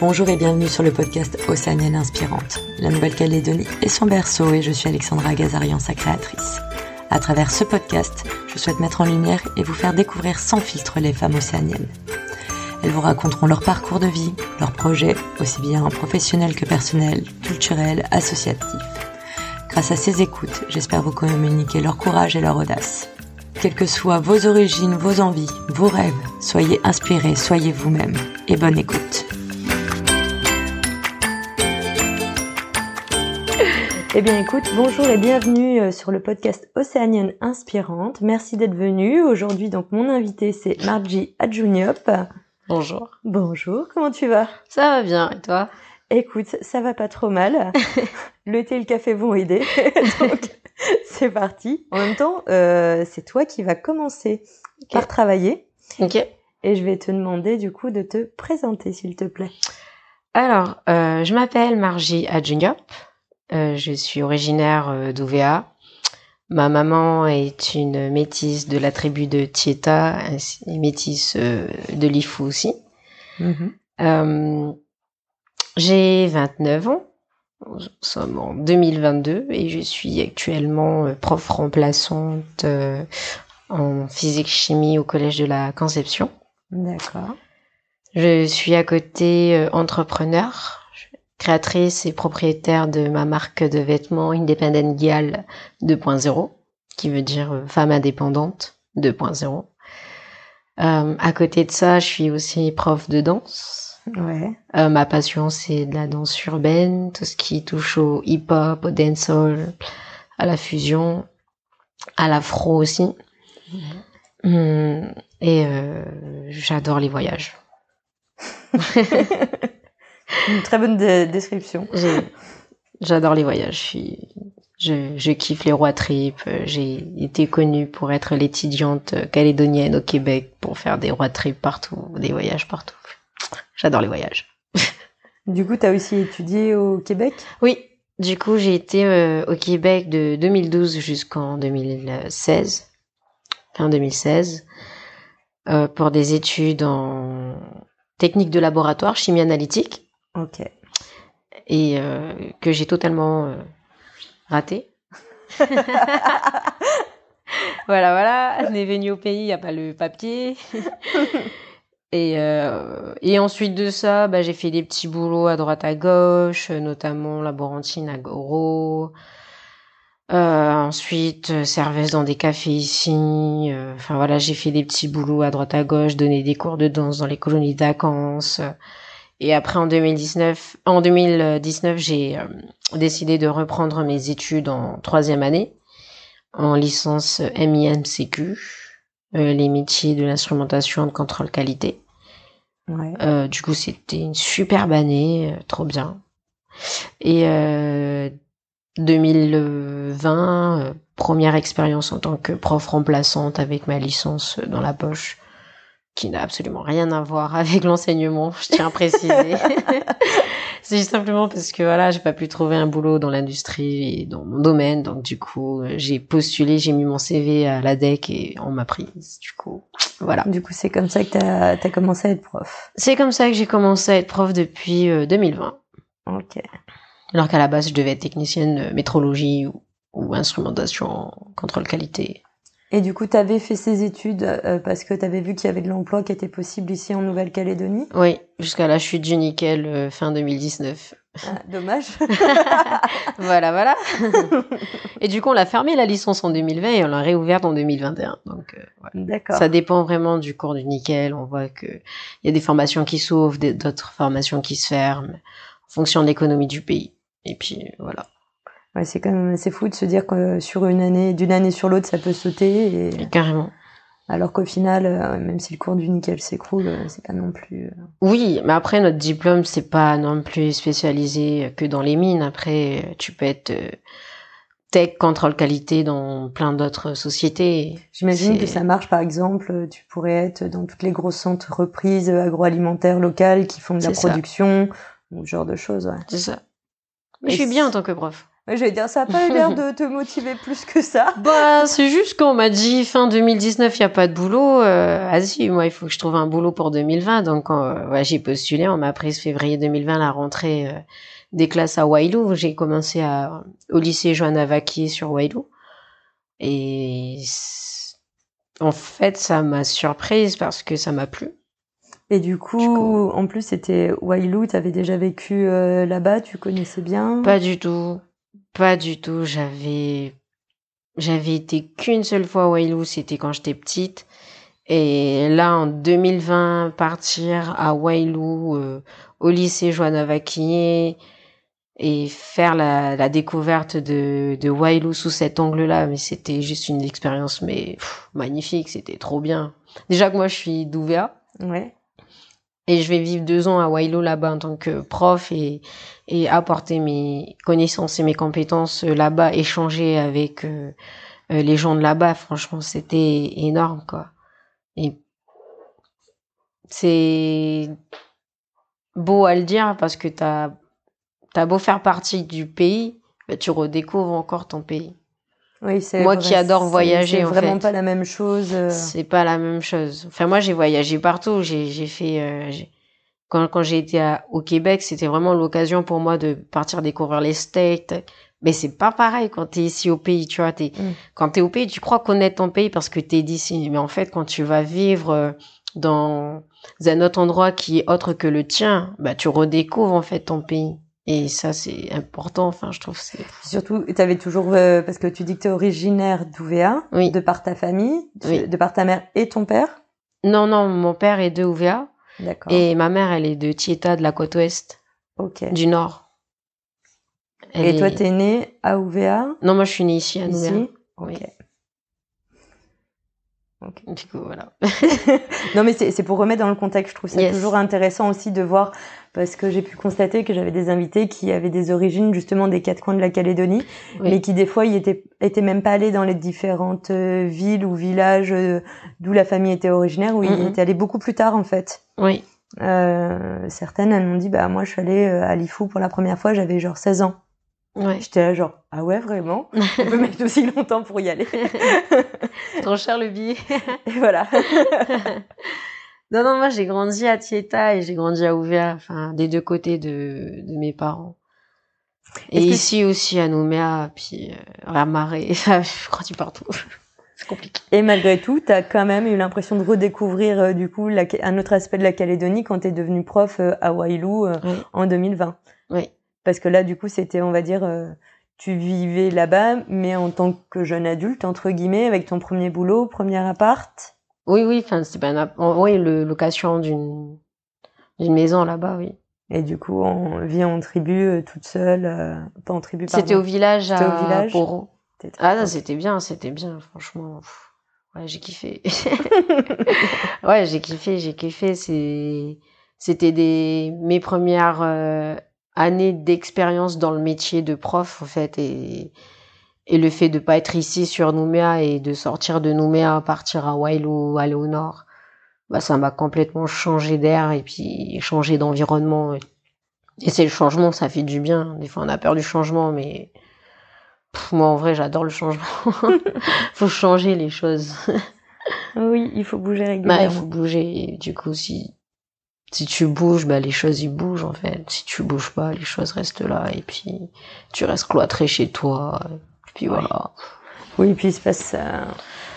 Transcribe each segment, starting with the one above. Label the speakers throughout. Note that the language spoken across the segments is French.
Speaker 1: Bonjour et bienvenue sur le podcast Océanienne Inspirante. La Nouvelle-Calédonie est son berceau et je suis Alexandra Gazarian, sa créatrice. À travers ce podcast, je souhaite mettre en lumière et vous faire découvrir sans filtre les femmes océaniennes. Elles vous raconteront leur parcours de vie, leurs projets, aussi bien professionnels que personnels, culturels, associatifs. Grâce à ces écoutes, j'espère vous communiquer leur courage et leur audace. Quelles que soient vos origines, vos envies, vos rêves, soyez inspirés, soyez vous-même et bonne écoute. Eh bien écoute, bonjour et bienvenue euh, sur le podcast Océanienne Inspirante. Merci d'être venu. Aujourd'hui donc mon invité c'est Margie Adjuniop.
Speaker 2: Bonjour.
Speaker 1: Bonjour, comment tu vas?
Speaker 2: Ça va bien, et toi?
Speaker 1: Écoute, ça va pas trop mal. le thé et le café vont aider. donc c'est parti. En même temps, euh, c'est toi qui vas commencer par travailler.
Speaker 2: Ok.
Speaker 1: Et je vais te demander du coup de te présenter s'il te plaît.
Speaker 2: Alors, euh, je m'appelle Margie Adjuniop. Euh, je suis originaire euh, d'Ouvéa. Ma maman est une métisse de la tribu de Tieta, métisse euh, de Lifou aussi.
Speaker 1: Mhm.
Speaker 2: Euh, J'ai 29 ans. Nous sommes en 2022 et je suis actuellement prof remplaçante en physique-chimie au Collège de la Conception.
Speaker 1: D'accord.
Speaker 2: Je suis à côté entrepreneur, créatrice et propriétaire de ma marque de vêtements Independent Gal 2.0, qui veut dire euh, femme indépendante 2.0. Euh, à côté de ça, je suis aussi prof de danse.
Speaker 1: Ouais.
Speaker 2: Euh, ma passion, c'est de la danse urbaine, tout ce qui touche au hip-hop, au dancehall, à la fusion, à l'afro aussi. Hum, et euh, j'adore les voyages.
Speaker 1: Une très bonne description.
Speaker 2: J'adore les voyages. Je, suis, je, je kiffe les road trips. J'ai été connue pour être l'étudiante calédonienne au Québec pour faire des road trips partout, des voyages partout. J'adore les voyages.
Speaker 1: Du coup, tu as aussi étudié au Québec?
Speaker 2: Oui, du coup, j'ai été euh, au Québec de 2012 jusqu'en 2016, fin 2016, euh, pour des études en technique de laboratoire, chimie analytique,
Speaker 1: Ok.
Speaker 2: et euh, que j'ai totalement euh, raté. voilà, voilà, on est venu au pays, il n'y a pas le papier. Et, euh, et ensuite de ça, bah, j'ai fait des petits boulots à droite à gauche, notamment laborantine à Goro. Euh, ensuite, serveuse dans des cafés ici. Enfin voilà, j'ai fait des petits boulots à droite à gauche, donné des cours de danse dans les colonies de vacances. Et après, en 2019, en 2019, j'ai euh, décidé de reprendre mes études en troisième année, en licence MIMCQ, euh, les métiers de l'instrumentation de contrôle qualité.
Speaker 1: Ouais.
Speaker 2: Euh, du coup, c'était une superbe année, euh, trop bien. Et euh, 2020, euh, première expérience en tant que prof remplaçante avec ma licence euh, dans la poche, qui n'a absolument rien à voir avec l'enseignement, je tiens à préciser. C'est simplement parce que voilà, j'ai pas pu trouver un boulot dans l'industrie et dans mon domaine, donc du coup, euh, j'ai postulé, j'ai mis mon CV à l'ADEC et on m'a prise. Du coup, voilà.
Speaker 1: Du coup, c'est comme ça que tu as, commencé à être prof.
Speaker 2: C'est comme ça que j'ai commencé à être prof depuis euh, 2020.
Speaker 1: Ok.
Speaker 2: Alors qu'à la base, je devais être technicienne euh, métrologie ou, ou instrumentation, contrôle qualité.
Speaker 1: Et du coup, tu avais fait ces études euh, parce que tu avais vu qu'il y avait de l'emploi qui était possible ici en Nouvelle-Calédonie?
Speaker 2: Oui, jusqu'à la chute du nickel euh, fin 2019.
Speaker 1: Ah, Dommage.
Speaker 2: voilà, voilà. et du coup, on l'a fermé la licence en 2020 et on l'a réouverte en 2021. Donc, euh.
Speaker 1: D'accord.
Speaker 2: Ça dépend vraiment du cours du nickel. On voit que il y a des formations qui s'ouvrent, d'autres formations qui se ferment, en fonction de l'économie du pays. Et puis, voilà.
Speaker 1: Ouais, c'est quand même assez fou de se dire que sur une année, d'une année sur l'autre, ça peut sauter. Et...
Speaker 2: Carrément.
Speaker 1: Alors qu'au final, euh, même si le cours du nickel s'écroule, euh, c'est pas non plus. euh,
Speaker 2: Oui, mais après notre diplôme c'est pas non plus spécialisé que dans les mines. Après, tu peux être tech contrôle qualité dans plein d'autres sociétés.
Speaker 1: J'imagine que ça marche, par exemple, tu pourrais être dans toutes les grosses entreprises agroalimentaires locales qui font de la
Speaker 2: ça.
Speaker 1: production, ou ce genre de choses. Ouais.
Speaker 2: C'est ça. Mais je suis bien en tant que prof.
Speaker 1: Ouais, J'allais dire, ça n'a pas l'air de te motiver plus que ça.
Speaker 2: Bah, c'est juste qu'on m'a dit fin 2019, il n'y a pas de boulot. Euh, vas-y, moi, il faut que je trouve un boulot pour 2020. Donc, euh, ouais, j'ai postulé. On m'a prise février 2020 la rentrée euh, des classes à Wailou. J'ai commencé à, au lycée Johanna Vaquier sur Wailou. Et en fait, ça m'a surprise parce que ça m'a plu.
Speaker 1: Et du coup,
Speaker 2: coup-
Speaker 1: en plus, c'était Wailou, tu avais déjà vécu euh, là-bas, tu connaissais bien?
Speaker 2: Pas du tout. Pas du tout. J'avais, j'avais été qu'une seule fois à Wailou, c'était quand j'étais petite. Et là, en 2020, partir à Wailou, euh, au lycée Johanna Vaquinier, et faire la, la découverte de, de Wailou sous cet angle-là, mais c'était juste une expérience mais magnifique, c'était trop bien. Déjà que moi, je suis d'Ouvéa.
Speaker 1: Ouais.
Speaker 2: Et je vais vivre deux ans à Wailou là-bas en tant que prof et, et apporter mes connaissances et mes compétences euh, là-bas, échanger avec euh, euh, les gens de là-bas. Franchement, c'était énorme, quoi. Et c'est beau à le dire parce que t'as as beau faire partie du pays, bah, tu redécouvres encore ton pays.
Speaker 1: Oui, c'est
Speaker 2: Moi
Speaker 1: vrai,
Speaker 2: qui adore voyager,
Speaker 1: C'est
Speaker 2: en
Speaker 1: vraiment
Speaker 2: fait.
Speaker 1: pas la même chose. euh.
Speaker 2: C'est pas la même chose. Enfin, moi, j'ai voyagé partout. J'ai, j'ai fait, euh, j'ai- quand, quand j'ai été à- au Québec, c'était vraiment l'occasion pour moi de partir découvrir les States. Mais c'est pas pareil quand t'es ici au pays, tu vois. T'es,
Speaker 1: Mm.
Speaker 2: Quand t'es au pays, tu crois connaître ton pays parce que t'es d'ici. Mais en fait, quand tu vas vivre euh, dans un autre endroit qui est autre que le tien, bah, tu redécouvres, en fait, ton pays. Et ça, c'est important. Enfin, je trouve que c'est,
Speaker 1: Surtout, tu avais toujours, euh, parce que tu dis que tu es originaire d'Ouvéa,
Speaker 2: Oui.
Speaker 1: de par ta famille, de-
Speaker 2: Oui.
Speaker 1: de par ta mère et ton père?
Speaker 2: non, non, mon père est de Ouvéa
Speaker 1: D'accord.
Speaker 2: et ma mère, elle est de Tieta, de la côte ouest.
Speaker 1: Ok.
Speaker 2: du Nord. Elle
Speaker 1: Et toi,
Speaker 2: est-
Speaker 1: t'es né à Ouvéa,
Speaker 2: Non, moi je suis née ici à Nouméa.
Speaker 1: ici?
Speaker 2: Oui.
Speaker 1: Ok.
Speaker 2: Du coup, voilà.
Speaker 1: Non, mais c'est c'est pour remettre dans le contexte. Je trouve ça
Speaker 2: Yes.
Speaker 1: toujours intéressant aussi de voir, parce que j'ai pu constater que j'avais des invités qui avaient des origines justement des quatre coins de la Calédonie,
Speaker 2: Oui.
Speaker 1: mais qui des fois, ils étaient, étaient même pas allés dans les différentes euh, villes ou villages euh, d'où la famille était originaire, où ils étaient allés beaucoup plus tard en fait.
Speaker 2: Oui.
Speaker 1: Euh, certaines, elles m'ont dit, bah moi, je suis allée euh, à Lifou pour la première fois, j'avais genre 16 ans.
Speaker 2: Ouais.
Speaker 1: J'étais là genre, ah ouais, vraiment? On peut mettre aussi longtemps pour y aller.
Speaker 2: Trop cher le billet.
Speaker 1: Et voilà.
Speaker 2: non, non, moi j'ai grandi à Tieta et j'ai grandi à Ouvéa, enfin des deux côtés de, de mes parents. Et ici aussi à Nouméa, puis euh, à Marais, je du partout. C'est compliqué.
Speaker 1: Et malgré tout, t'as quand même eu l'impression de redécouvrir euh, du coup la- un autre aspect de la Calédonie quand t'es devenu prof euh, à Wailou euh,
Speaker 2: Oui.
Speaker 1: en 2020.
Speaker 2: Oui.
Speaker 1: Parce que là, du coup, c'était, on va dire, euh, tu vivais là-bas, mais en tant que jeune adulte, entre guillemets, avec ton premier boulot, premier appart.
Speaker 2: Oui, oui, enfin c'est pas oui, le location d'une d'une maison là-bas, oui.
Speaker 1: Et du coup, on vit en tribu euh, toute seule, euh, pas en tribu.
Speaker 2: C'était au village à
Speaker 1: au village
Speaker 2: Poro. Ah non, c'était bien, c'était bien, franchement. Pff, Ouais, j'ai kiffé. ouais, j'ai kiffé, j'ai kiffé. C'est, c'était des mes premières euh, années d'expérience dans le métier de prof en fait, et et le fait de pas être ici sur Nouméa et de sortir de Nouméa, partir à Wailou, aller au nord, bah ça m'a complètement changé d'air et puis changé d'environnement. Et, c'est le changement, ça fait du bien. Des fois, on a peur du changement, mais Pff, moi, en vrai, j'adore le changement. faut changer les choses.
Speaker 1: Oui, il faut bouger
Speaker 2: Bah,
Speaker 1: régulièrement.
Speaker 2: il faut bouger. Et du coup, si, si tu bouges, bah, les choses, ils bougent, en fait. Si tu bouges pas, les choses restent là. Et puis, tu restes cloîtré chez toi. Puis voilà.
Speaker 1: Oui, puis il se passe. euh,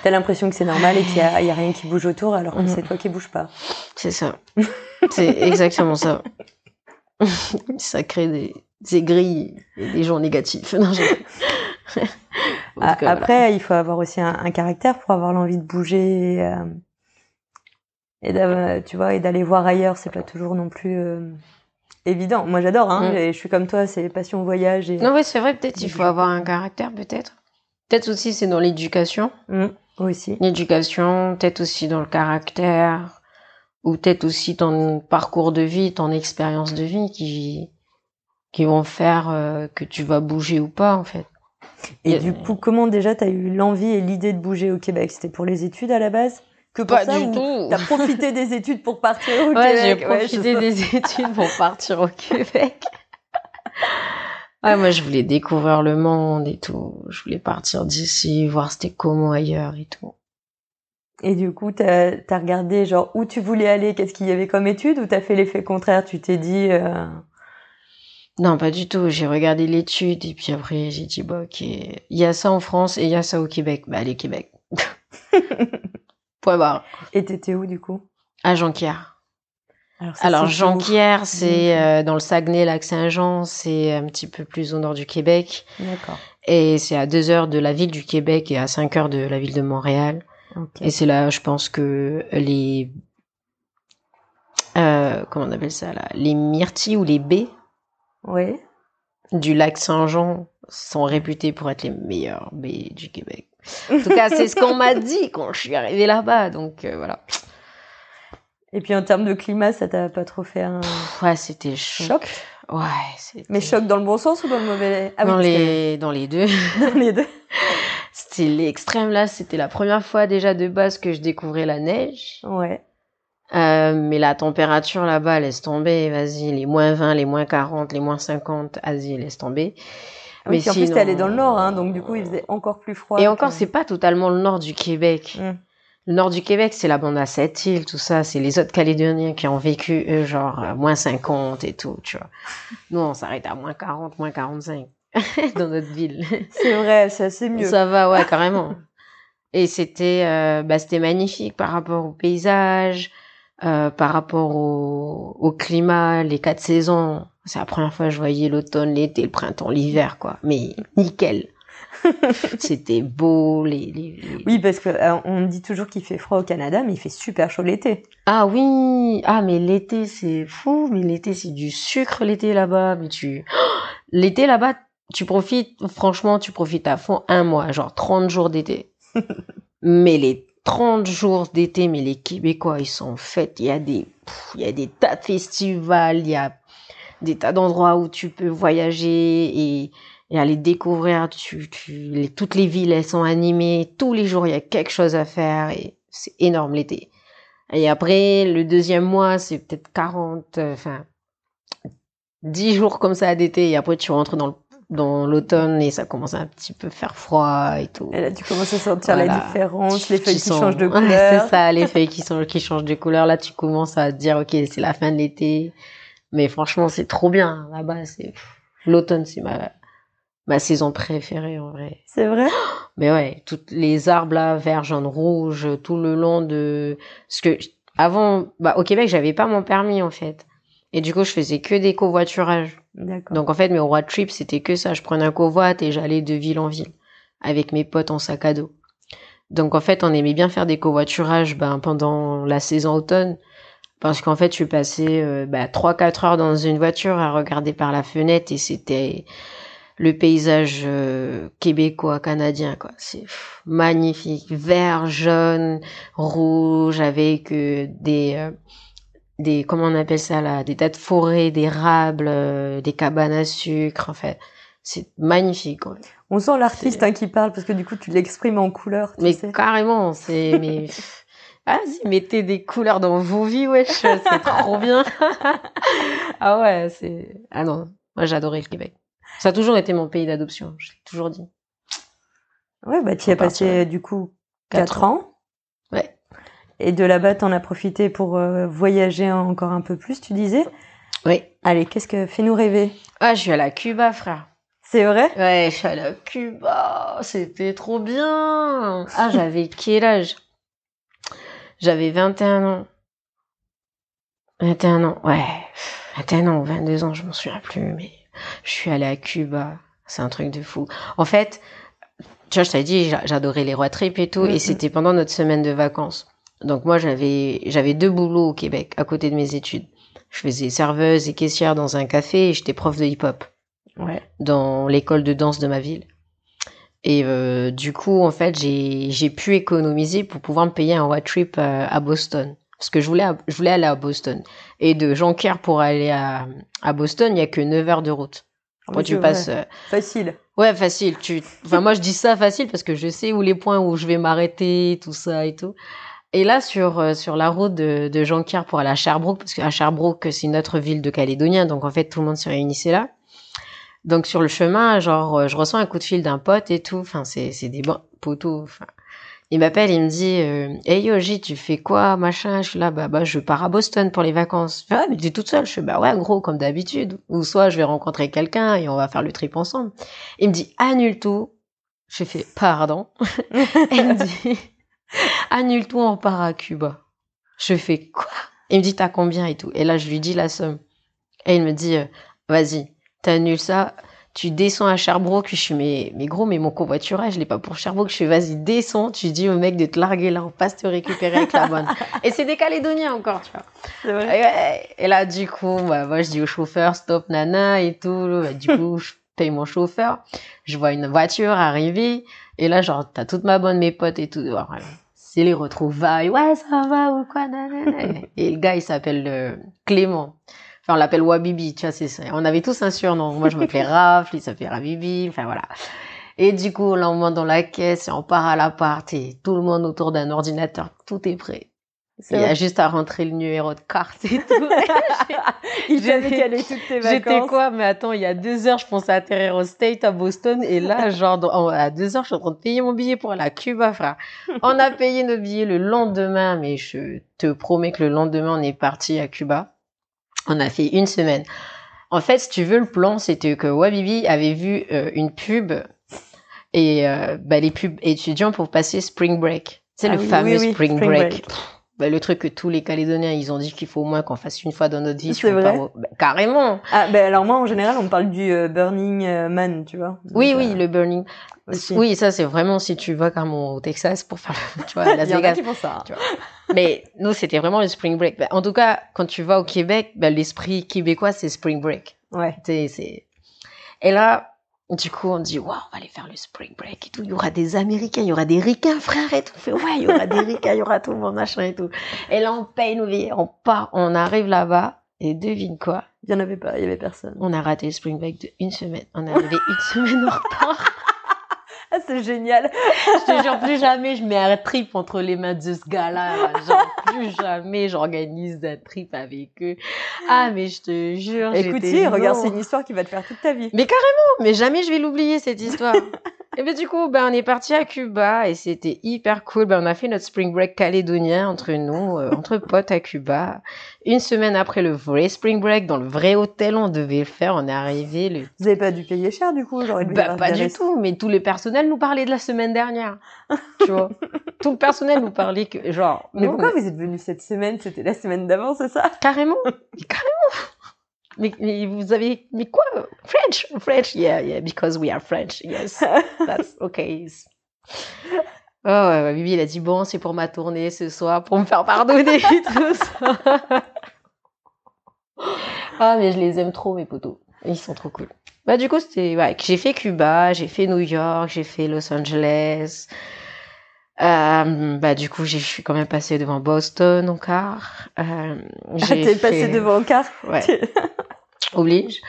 Speaker 1: T'as l'impression que c'est normal et qu'il y a, rien qui bouge autour, alors que
Speaker 2: Mhm.
Speaker 1: c'est toi qui bouge pas.
Speaker 2: C'est ça. C'est exactement ça. ça crée des, des grilles et des gens négatifs. Non, je- En
Speaker 1: A-
Speaker 2: tout cas,
Speaker 1: Après, il faut avoir aussi un, un caractère pour avoir l'envie de bouger et, euh, et tu vois et d'aller voir ailleurs. C'est pas toujours non plus euh, évident. Moi, j'adore. Hein,
Speaker 2: Mm.
Speaker 1: et je suis comme toi, c'est passion voyage et
Speaker 2: Non, oui, c'est vrai, peut-être il faut avoir un caractère, peut-être. Peut-être aussi c'est dans l'éducation.
Speaker 1: Mm, aussi.
Speaker 2: L'éducation, peut-être aussi dans le caractère, ou peut-être aussi ton parcours de vie, ton expérience de vie qui, qui vont faire euh, que tu vas bouger ou pas, en fait.
Speaker 1: Et
Speaker 2: Et-
Speaker 1: du coup, comment déjà t'as eu l'envie et l'idée de bouger au Québec? C'était pour les études à la base? Que pour
Speaker 2: Pas
Speaker 1: ça
Speaker 2: du
Speaker 1: ou
Speaker 2: tout.
Speaker 1: T'as profité des études pour partir au
Speaker 2: Ouais, j'ai
Speaker 1: Québec Ouais, je
Speaker 2: profité des études pour partir au Québec. Ouais, moi, je voulais découvrir le monde et tout. Je voulais partir d'ici, voir c'était comment ailleurs et tout.
Speaker 3: Et du coup, t'as as regardé genre où tu voulais aller, qu'est-ce qu'il y avait comme étude, ou t'as fait l'effet contraire, tu t'es dit. Euh...
Speaker 2: Non, pas du tout. J'ai regardé l'étude et puis après j'ai dit bah ok, il y a ça en France et il y a ça au Québec. Bah allez Québec. Point barre.
Speaker 3: Et t'étais où du coup?
Speaker 2: À Jonquière. Alors, Jonquière, c'est euh, dans le Saguenay-Lac-Saint-Jean, c'est un petit peu plus au nord du Québec.
Speaker 3: D'accord.
Speaker 2: Et c'est à deux heures de la ville du Québec et à cinq heures de la ville de Montréal. Et c'est là, je pense que les euh, comment on appelle ça là, les myrtilles ou les baies.
Speaker 3: Oui.
Speaker 2: Du lac Saint-Jean sont réputés pour être les meilleures baies du Québec. En tout cas, c'est ce qu'on m'a dit quand je suis arrivée là-bas. Donc euh, voilà.
Speaker 3: Et puis en termes de climat, ça t'a pas trop fait un
Speaker 2: ouais, c'était choc. Ouais,
Speaker 3: Mais choc dans le bon sens ou dans le mauvais
Speaker 2: ah, dans les dans les deux.
Speaker 3: dans les deux.
Speaker 2: c'était l'extrême là, c'était la première fois déjà de base que je découvrais la neige.
Speaker 3: Ouais.
Speaker 2: Euh, mais la température là-bas, laisse tomber, vas-y, les moins 20, les moins 40, les moins 50, vas-y, laisse tomber.
Speaker 3: Ah mais en plus, t'es allé dans le nord, hein, donc du coup, il faisait encore plus froid.
Speaker 2: Et encore, c'est pas totalement le nord du Québec. Hum. Le nord du Québec, c'est la bande à sept îles, tout ça. C'est les autres Calédoniens qui ont vécu, eux, genre, à moins 50 et tout, tu vois. Nous, on s'arrête à moins 40, moins 45 dans notre ville.
Speaker 3: C'est vrai, c'est assez mieux.
Speaker 2: Ça va, ouais, carrément. Et c'était, euh, bah, c'était magnifique par rapport au paysage, euh, par rapport au, au climat, les quatre saisons. C'est la première fois que je voyais l'automne, l'été, le printemps, l'hiver, quoi. Mais nickel. C'était beau, les,
Speaker 3: Oui, parce que euh, on dit toujours qu'il fait froid au Canada, mais il fait super chaud l'été.
Speaker 2: Ah oui, ah mais l'été c'est fou, mais l'été c'est du sucre l'été là-bas, mais tu l'été là-bas, tu profites franchement, tu profites à fond un mois, genre 30 jours d'été. mais les 30 jours d'été, mais les Québécois, ils sont faits, il y a des il y a des tas de festivals, il y a des tas d'endroits où tu peux voyager et et aller découvrir. Tu, tu, toutes les villes, elles sont animées. Tous les jours, il y a quelque chose à faire et c'est énorme l'été. Et après, le deuxième mois, c'est peut-être 40, euh, enfin, 10 jours comme ça d'été. Et après, tu rentres dans dans l'automne et ça commence à un petit peu faire froid et tout.
Speaker 3: Et là, tu commences à sentir la différence, les feuilles qui changent de couleur.
Speaker 2: c'est ça, les feuilles qui, sont, qui changent de couleur. Là, tu commences à te dire, ok, c'est la fin de l'été. Mais franchement, c'est trop bien. Là-bas, c'est, l'automne, c'est ma, ma saison préférée en vrai.
Speaker 3: C'est vrai?
Speaker 2: Mais ouais, toutes les arbres là, vert, jaune, rouge, tout le long de ce que avant bah au Québec, j'avais pas mon permis en fait. Et du coup, je faisais que des covoiturages.
Speaker 3: D'accord.
Speaker 2: Donc en fait, mes road trips, c'était que ça, je prenais un covoit et j'allais de ville en ville avec mes potes en sac à dos. Donc en fait, on aimait bien faire des covoiturages ben pendant la saison automne parce qu'en fait, je suis passé euh, bah, 3-4 heures dans une voiture à regarder par la fenêtre et c'était le paysage euh, québécois canadien quoi. C'est magnifique. Vert jaune rouge avec euh, des euh, des comment on appelle ça là des tas de forêts d'érables des cabanes à sucre en fait. C'est magnifique
Speaker 3: on sent l'artiste hein, qui parle parce que du coup tu l'exprimes en couleurs
Speaker 2: mais carrément c'est mais ah si mettez des couleurs dans vos vies wesh c'est trop bien ah ouais c'est ah non moi j'adorais le Québec ça a toujours été mon pays d'adoption, je l'ai toujours dit.
Speaker 3: Ouais, bah tu y as passé du coup 4 ans.
Speaker 2: Ouais.
Speaker 3: Et de là-bas, t'en as profité pour euh, voyager encore un peu plus, tu disais?
Speaker 2: Oui.
Speaker 3: Allez, qu'est-ce que fais-nous rêver
Speaker 2: Ah, je suis allée à Cuba, frère.
Speaker 3: C'est vrai?
Speaker 2: Ouais, je suis allée à Cuba. C'était trop bien. Ah, j'avais quel âge? J'avais 21 ans. 21 ans, ouais. 21 ans ou 22 ans, je m'en souviens plus, mais je suis allée à Cuba. C'est un truc de fou. En fait, tu vois, je t'avais dit, j'adorais les road trips et tout, et c'était pendant notre semaine de vacances. Donc moi, j'avais, j'avais deux boulots au Québec, à côté de mes études. Je faisais serveuse et caissière dans un café et j'étais prof de hip-hop.
Speaker 3: Ouais.
Speaker 2: Dans l'école de danse de ma ville. Et euh, du coup, en fait, j'ai, pu économiser pour pouvoir me payer un road trip euh, à Boston parce que je voulais, je voulais aller à Boston. Et de Jonquière pour aller à, à Boston, il y a que 9 heures de route.
Speaker 3: Après, tu passes. Euh, facile.
Speaker 2: Ouais, facile. Tu, enfin, moi, je dis ça facile parce que je sais où les points où je vais m'arrêter, tout ça et tout. Et là, sur, euh, sur la route de, de Jonquière pour aller à Sherbrooke, parce qu'à Sherbrooke, c'est une autre ville de Calédonien, donc en fait, tout le monde se réunissait là. Donc sur le chemin, genre, euh, je reçois un coup de fil d'un pote et tout. Enfin, c'est c'est des poteaux. Il m'appelle, il me dit, euh, hey tu fais quoi, machin? Je suis là, bah, bah je pars à Boston pour les vacances. Ah, mais tu es toute seule? Je suis bah ouais, gros, comme d'habitude. Ou soit je vais rencontrer quelqu'un et on va faire le trip ensemble. Il me dit, annule tout. Je fais, pardon? il me dit, annule tout, on part à Cuba. Je fais quoi? Il me dit, t'as combien et tout. Et là, je lui dis la somme. Et il me dit, euh, vas-y, t'annules ça. Tu descends à Sherbrooke. Je suis, mais, mais gros, mais mon covoiturage, je l'ai pas pour Sherbrooke. Je suis, vas-y, descends. Tu dis au mec de te larguer là, on passe te récupérer avec la bonne. Et c'est des Calédoniens encore, tu vois.
Speaker 1: Vrai.
Speaker 2: Et, là, du coup, bah, moi, je dis au chauffeur, stop, nana, et tout. Bah, du coup, je paye mon chauffeur. Je vois une voiture arriver. Et là, genre, t'as toute ma bonne, mes potes et tout. Alors. C'est les retrouvailles. Ouais, ça va ou quoi, nanana. Et le gars, il s'appelle euh, Clément. Enfin, on l'appelle Wabibi, tu vois, c'est ça. On avait tous un surnom. Moi, je m'appelais Raf, lui s'appelait Rabibi, enfin voilà. Et du coup, là, on monte dans la caisse et on part à l'appart et tout le monde autour d'un ordinateur, tout est prêt. Il y a juste à rentrer le numéro de carte et tout.
Speaker 1: Il
Speaker 2: J'étais-
Speaker 1: calé toutes tes vacances.
Speaker 2: J'étais quoi Mais attends, il y a deux heures, je pensais atterrir au State à Boston. Et là, genre, dans- à deux heures, je suis en train de payer mon billet pour aller à Cuba, frère. On a payé nos billets le lendemain, mais je te promets que le lendemain, on est parti à Cuba. On a fait une semaine. En fait, si tu veux, le plan, c'était que Wabibi avait vu euh, une pub et euh, bah, les pubs étudiants pour passer Spring Break. C'est
Speaker 1: Ah
Speaker 2: le
Speaker 1: oui,
Speaker 2: fameux
Speaker 1: oui, oui,
Speaker 2: Spring,
Speaker 1: Spring
Speaker 2: Break. Pff, bah, le truc que tous les Calédoniens, ils ont dit qu'il faut au moins qu'on fasse une fois dans notre vie. si
Speaker 1: C'est vrai
Speaker 2: bah, carrément.
Speaker 1: Ah, ben alors moi, en général, on parle du euh, Burning Man, tu vois.
Speaker 2: Oui,
Speaker 1: Donc,
Speaker 2: oui, le burning.
Speaker 1: Aussi.
Speaker 2: Oui, ça, c'est vraiment si tu vas comme au Texas pour faire le, tu vois, Las
Speaker 1: Il y en a
Speaker 2: Vegas.
Speaker 1: qui font ça. hein.
Speaker 2: Mais nous, c'était vraiment le spring break. Bah, en tout cas, quand tu vas au Québec, bah, l'esprit québécois, c'est spring break.
Speaker 1: Ouais.
Speaker 2: C'est. Et là, du coup, on dit, waouh, on va aller faire le spring break et tout. Il y aura des Américains, il y aura des Ricains, frère, et tout. On fait, ouais, il y aura des Ricains, il y aura tout le monde, machin et tout. Et là, on paye nos billets, on part, on arrive là-bas, et devine quoi?
Speaker 1: Il y en avait pas, il y avait personne.
Speaker 2: On a raté le spring break de une semaine. On est arrivé une semaine en retard.
Speaker 1: Ah, c'est génial.
Speaker 2: Je te jure, plus jamais je mets un trip entre les mains de ce gars-là. là. Genre, plus jamais j'organise un trip avec eux. Ah, mais je te jure.
Speaker 1: Écoute, regarde, c'est une histoire qui va te faire toute ta vie.
Speaker 2: Mais carrément, mais jamais je vais l'oublier, cette histoire. Et ben du coup, ben, on est parti à Cuba et c'était hyper cool. Ben, on a fait notre spring break calédonien entre nous, euh, entre potes à Cuba. Une semaine après le vrai spring break, dans le vrai hôtel, on devait le faire. On est arrivé le
Speaker 1: Vous avez pas dû payer cher, du coup, y
Speaker 2: bah, pas du tout, mais tout le personnel nous parlait de la semaine dernière. tu vois? Tout le personnel nous parlait que, genre,
Speaker 1: Mais pourquoi vous êtes venu cette semaine? C'était la semaine d'avant, c'est ça?
Speaker 2: Carrément, carrément. Mais, mais vous avez, mais quoi? French, French, yeah, yeah, because we are French, yes, that's okay. Oh ouais, Bibi, il a dit bon, c'est pour ma tournée ce soir, pour me faire pardonner et tout ça. ah, mais je les aime trop, mes potos. Ils sont trop cool. Bah, du coup, c'était, ouais, j'ai fait Cuba, j'ai fait New York, j'ai fait Los Angeles. Euh, bah, du coup, j'ai- je suis quand même passée devant Boston encore. Euh,
Speaker 1: Ah, T'es devant un car
Speaker 2: Ouais, oblige.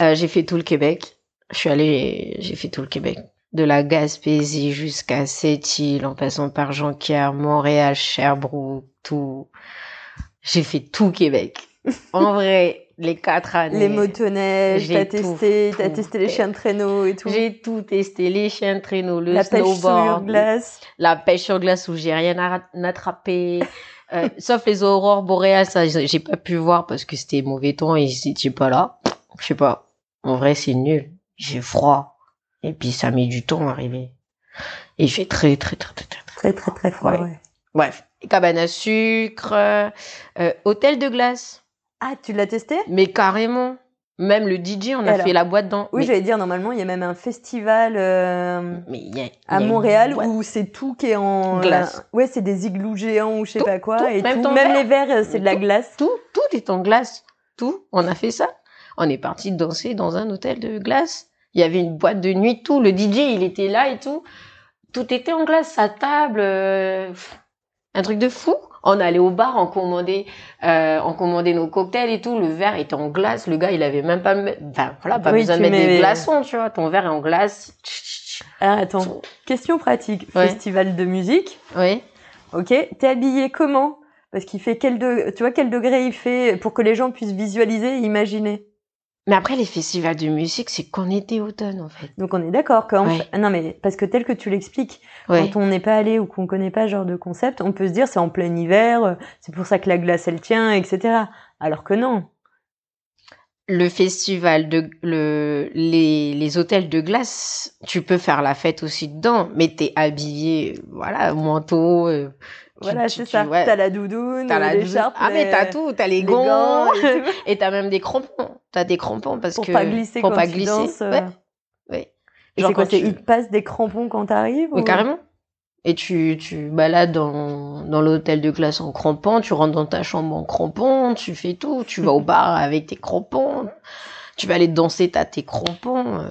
Speaker 2: Euh, j'ai fait tout le Québec. Je suis allée, j'ai fait tout le Québec. De la Gaspésie jusqu'à Sept-Îles, en passant par Jonquière, Montréal, Sherbrooke, tout. J'ai fait tout Québec. En vrai, les quatre années.
Speaker 1: Les motoneiges, t'as testé, t'as
Speaker 2: tout
Speaker 1: testé les chiens de traîneau et tout.
Speaker 2: J'ai tout testé, les chiens de traîneau, le
Speaker 1: La pêche sur
Speaker 2: snowboard,
Speaker 1: glace.
Speaker 2: la pêche sur glace où j'ai rien à- attrapé, euh, sauf les aurores boréales, ça j'ai pas pu voir parce que c'était mauvais temps et j'étais pas là. Je sais pas. En vrai, c'est nul. J'ai froid. Et puis ça met du temps à arriver. Et il fait très très très très très. très-
Speaker 1: Très, froid,
Speaker 2: Ouais.
Speaker 1: ouais.
Speaker 2: Bref, cabane à sucre, euh, euh, hôtel de glace,
Speaker 1: Ah, tu l'as testé?
Speaker 2: Mais carrément. Même le DJ, on a
Speaker 1: alors
Speaker 2: fait la boîte dans.
Speaker 1: Oui,
Speaker 2: mais,
Speaker 1: j'allais dire, normalement, il y a même un festival euh,
Speaker 2: mais il y a, il y
Speaker 1: à
Speaker 2: a
Speaker 1: Montréal où c'est tout qui est en...
Speaker 2: Glace.
Speaker 1: Ouais, c'est des igloos géants ou je sais
Speaker 2: Tout,
Speaker 1: pas quoi.
Speaker 2: tout,
Speaker 1: et
Speaker 2: même
Speaker 1: tout. Même
Speaker 2: verre.
Speaker 1: les verres, euh, c'est de la glace.
Speaker 2: tout, tout est en glace. Tout. On a fait ça. On est parti danser dans un hôtel de glace. Il y avait une boîte de nuit, tout. Le DJ, il était là et tout. Tout était en glace, sa table, euh, un truc de fou. On allait au bar, on commandait, euh, on commandait nos cocktails et tout. Le verre était en glace. Le gars, il avait même pas, enfin, voilà, pas
Speaker 1: Oui,
Speaker 2: besoin de mettre des glaçons, tu vois. Ton verre est en glace.
Speaker 1: Ah, attends, question pratique.
Speaker 2: Ouais.
Speaker 1: Festival de musique.
Speaker 2: Oui.
Speaker 1: Ok, t'es habillé comment? Parce qu'il fait quel de... Tu vois quel degré il fait pour que les gens puissent visualiser et imaginer?
Speaker 2: Mais après, les festivals de musique, c'est qu'en été, automne, en fait.
Speaker 1: Donc on est d'accord que
Speaker 2: Ouais.
Speaker 1: non mais parce que tel que tu l'expliques,
Speaker 2: Ouais.
Speaker 1: quand on n'est pas allé ou qu'on connaît pas ce genre de concept, on peut se dire c'est en plein hiver, euh, c'est pour ça que la glace elle tient, etc. Alors que non.
Speaker 2: Le festival de le les, les hôtels de glace, tu peux faire la fête aussi dedans, mais t'es habillé, voilà, manteau. euh,
Speaker 1: Voilà, c'est ça.
Speaker 2: ouais,
Speaker 1: T'as la doudoune,
Speaker 2: t'as la
Speaker 1: l'écharpe,
Speaker 2: Ah mais t'as tout, t'as les,
Speaker 1: les
Speaker 2: gants,
Speaker 1: gants et
Speaker 2: t'as même des crampons. T'as des crampons parce
Speaker 1: pour
Speaker 2: que
Speaker 1: pas glisser
Speaker 2: pour
Speaker 1: quand
Speaker 2: pas
Speaker 1: tu
Speaker 2: glisser.
Speaker 1: danses. euh.
Speaker 2: Ouais, ouais.
Speaker 1: Et
Speaker 2: Genre
Speaker 1: c'est quoi
Speaker 2: tu-
Speaker 1: ils te passent des crampons quand t'arrives
Speaker 2: Oui,
Speaker 1: ou-
Speaker 2: carrément. Et tu, tu balades dans, dans l'hôtel de glace en crampons, tu rentres dans ta chambre en crampons, tu fais tout, tu vas au bar avec tes crampons, tu vas aller danser, t'as tes crampons, euh,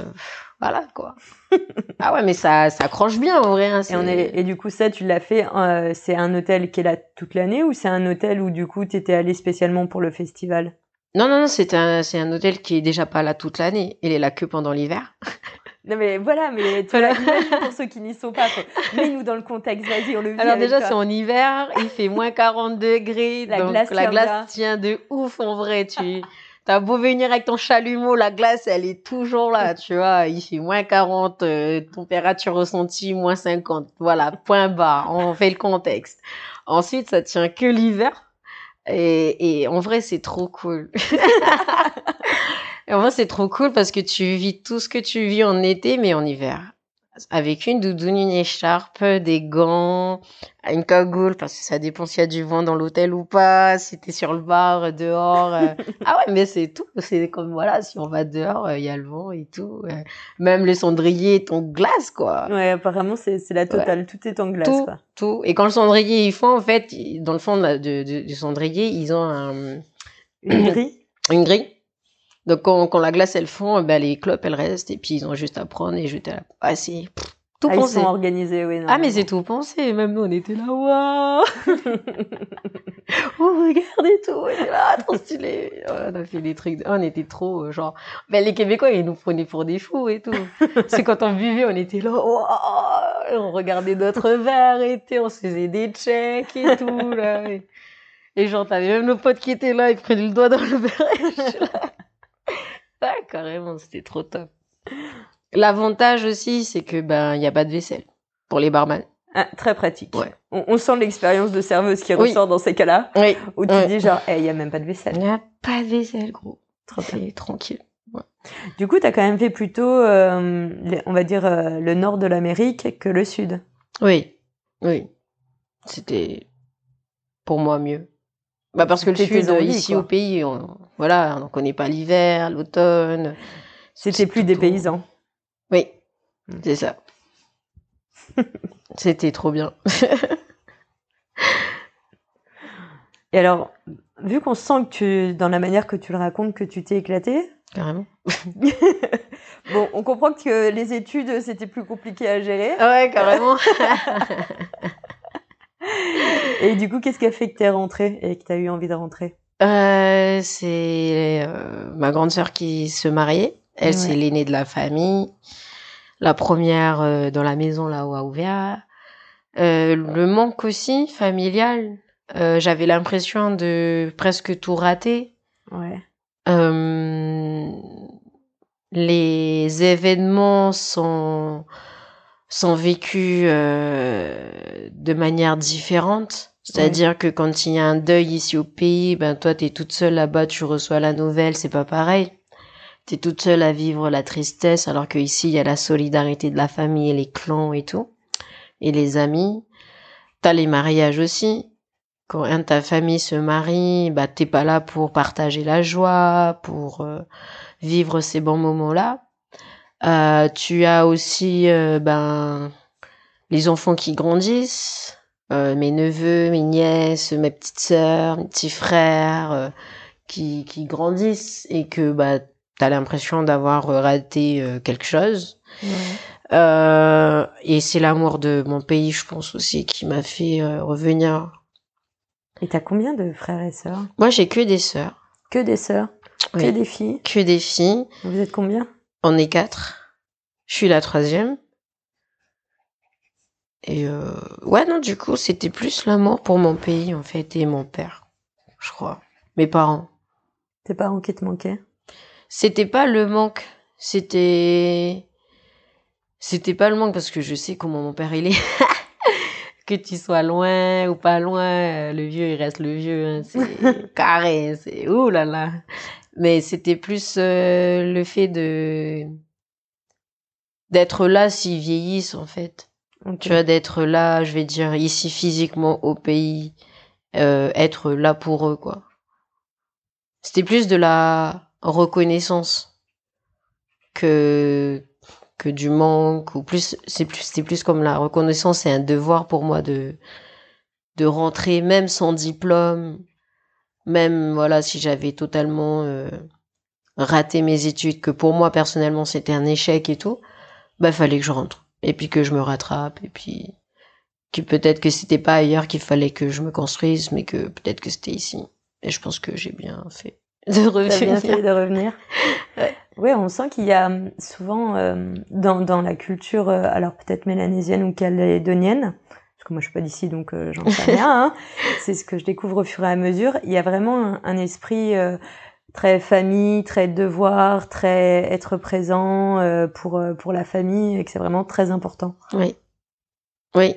Speaker 2: voilà quoi. ah ouais, mais ça, ça accroche bien en vrai. hein,
Speaker 1: Et, on est, et du coup, ça, tu l'as fait, euh, c'est un hôtel qui est là toute l'année ou c'est un hôtel où du coup, t'étais allé spécialement pour le festival?
Speaker 2: Non, non, non, c'est un, c'est un hôtel qui est déjà pas là toute l'année, il est là que pendant l'hiver.
Speaker 1: Non mais voilà, mais tu
Speaker 2: Voilà.
Speaker 1: pour ceux qui n'y sont pas. Mets-nous dans le contexte, vas-y, on le vit
Speaker 2: Alors déjà, c'est en hiver, il fait moins 40 degrés,
Speaker 1: La
Speaker 2: donc
Speaker 1: glace
Speaker 2: la
Speaker 1: tient
Speaker 2: glace tient de ouf en vrai. Tu as beau venir avec ton chalumeau, la glace, elle est toujours là, tu vois. Il fait moins 40, euh, température ressentie, moins 50. Voilà, point barre, on fait le contexte. Ensuite, ça tient que l'hiver. Et, et en vrai, c'est trop cool. et en vrai, c'est trop cool parce que tu vis tout ce que tu vis en été, mais en hiver avec une doudoune, une écharpe, des gants, une cagoule, parce que ça dépend s'il y a du vent dans l'hôtel ou pas, si t'es sur le bar, dehors. euh. Ah ouais, mais c'est tout. C'est comme, voilà, si on va dehors, euh, il y a le vent et tout. euh. Même le cendrier est en glace, quoi.
Speaker 1: Ouais, apparemment, c'est c'est la totale. Tout est en glace,
Speaker 2: tout,
Speaker 1: quoi.
Speaker 2: tout. Et quand le cendrier, ils font, en fait, dans le fond de la- de- de- du cendrier, ils ont un,
Speaker 1: Une grille
Speaker 2: une grille. Donc quand, quand la glace elle fond, ben les clopes elles restent et puis ils ont juste à prendre et jeter à la ah, c'est pff, tout
Speaker 1: ah, ils
Speaker 2: pensé.
Speaker 1: sont organisés, oui.
Speaker 2: Ah mais c'est tout pensé, même nous on était là, waouh Oh regardez tout, on était là, trop stylé Ouais, On a fait des trucs, on était trop euh, genre, ben les Québécois ils nous prenaient pour des fous et tout. C'est quand on buvait, on était là, waouh On regardait notre verre et tout, on se faisait des checks et tout là. Et, et genre t'avais même nos potes qui étaient là, ils prenaient le doigt dans le verre. et je suis là. Ah carrément, c'était trop top. L'avantage aussi, c'est que ben il y a pas de vaisselle pour les barman.
Speaker 1: Ah, très pratique.
Speaker 2: Ouais.
Speaker 1: On, on sent l'expérience de serveuse qui
Speaker 2: Oui.
Speaker 1: ressort dans ces cas-là,
Speaker 2: Oui.
Speaker 1: où tu dis genre, il y a même pas de
Speaker 2: Il
Speaker 1: vaisselle.
Speaker 2: n'y a pas de vaisselle, gros. C'est tranquille.
Speaker 1: Du coup, t'as quand même fait plutôt, euh, on va dire, euh, le nord de l'Amérique que le sud.
Speaker 2: Oui, oui. C'était pour moi mieux. Bah parce que le sud,
Speaker 1: envies,
Speaker 2: ici
Speaker 1: quoi.
Speaker 2: au pays, on, voilà, on connaît pas l'hiver, l'automne.
Speaker 1: C'était plus des paysans.
Speaker 2: Oui,
Speaker 1: Mm.
Speaker 2: c'est ça. C'était trop bien.
Speaker 1: Et alors, vu qu'on sent que tu, dans la manière que tu le racontes, que tu t'es éclaté,
Speaker 2: Carrément.
Speaker 1: bon, on comprend que les études, c'était plus compliqué à gérer.
Speaker 2: Ouais, carrément.
Speaker 1: Et du coup, qu'est-ce qui a fait que t'es rentrée et que t'as eu envie de rentrer?
Speaker 2: Euh, c'est euh, ma grande sœur qui se mariait. Elle,
Speaker 1: Ouais.
Speaker 2: c'est l'aînée de la famille. La première euh, dans la maison là-haut à Ouvert. Euh, le manque aussi familial. Euh, J'avais l'impression de presque tout rater.
Speaker 1: Ouais.
Speaker 2: Euh, les événements sont sont vécus euh, de manière différente. C'est-à-dire que quand il y a un deuil ici au pays, ben toi t'es toute seule là-bas, tu reçois la nouvelle, c'est pas pareil. T'es toute seule à vivre la tristesse, alors que ici il y a la solidarité de la famille et les clans et tout, et les amis. T'as les mariages aussi. Quand un de ta famille se marie, bah t'es pas là pour partager la joie, pour euh, vivre ces bons moments-là. Euh, tu as aussi euh, ben les enfants qui grandissent, euh, mes neveux, mes nièces, mes petites sœurs, mes petits frères euh, qui qui grandissent et que bah t'as l'impression d'avoir raté euh, quelque chose. Euh, et c'est l'amour de mon pays, je pense aussi, qui m'a fait euh, revenir.
Speaker 1: Et t'as combien de frères et sœurs?
Speaker 2: Moi, j'ai que des sœurs,
Speaker 1: Que des sœurs? Que
Speaker 2: Oui.
Speaker 1: des filles?
Speaker 2: Que des filles.
Speaker 1: Vous êtes combien?
Speaker 2: On est quatre. Je suis la troisième. Et euh, ouais, non, du coup, c'était plus l'amour pour mon pays, en fait, et mon père, je crois. Mes parents.
Speaker 1: Tes parents qui te manquaient?
Speaker 2: C'était pas le manque, c'était c'était pas le manque parce que je sais comment mon père il est. que tu sois loin ou pas loin, euh, le vieux il reste le vieux, hein, c'est carré, c'est ouh là là. Mais c'était plus euh, le fait de d'être là s'ils vieillissent en fait. Tu vois, d'être là, je vais dire ici physiquement au pays, euh, être là pour eux quoi. C'était plus de la reconnaissance que que du manque ou plus c'est plus c'est plus comme la reconnaissance c'est un devoir pour moi de de rentrer même sans diplôme même voilà si j'avais totalement euh, raté mes études que pour moi personnellement c'était un échec et tout bah fallait que je rentre et puis que je me rattrape et puis que peut-être que c'était pas ailleurs qu'il fallait que je me construise mais que peut-être que c'était ici et je pense que j'ai bien fait de revenir.
Speaker 1: bien fait de revenir. ouais. Oui, on sent qu'il y a hum, souvent euh, dans, dans la culture, euh, alors peut-être mélanésienne ou calédonienne, que moi je suis pas d'ici donc euh, j'en sais rien, hein, c'est ce que je découvre au fur et à mesure, il y a vraiment un, un esprit très famille, très devoir, très être présent pour, pour la famille et que c'est vraiment très important.
Speaker 2: Oui. Oui.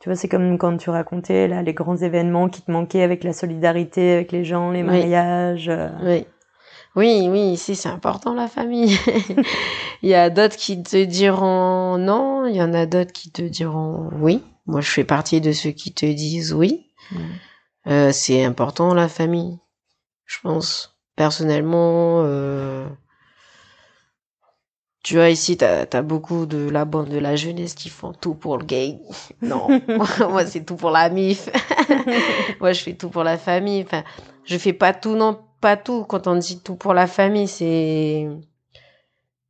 Speaker 1: Tu vois, c'est comme quand tu racontais là les grands événements qui te manquaient avec la solidarité avec les gens, les mariages.
Speaker 2: Oui. Oui, oui, ici c'est important la famille. il y a d'autres qui te diront non, il y en a d'autres qui te diront oui. Moi, je fais partie de ceux qui te disent oui. Mm. Euh, c'est important la famille, je pense. Personnellement, euh... tu vois ici, t'as as beaucoup de la bande de la jeunesse qui font tout pour le gay. Non, moi c'est tout pour la mif. moi je fais tout pour la famille. Enfin, je fais pas tout non pas tout. Quand on dit tout pour la famille, c'est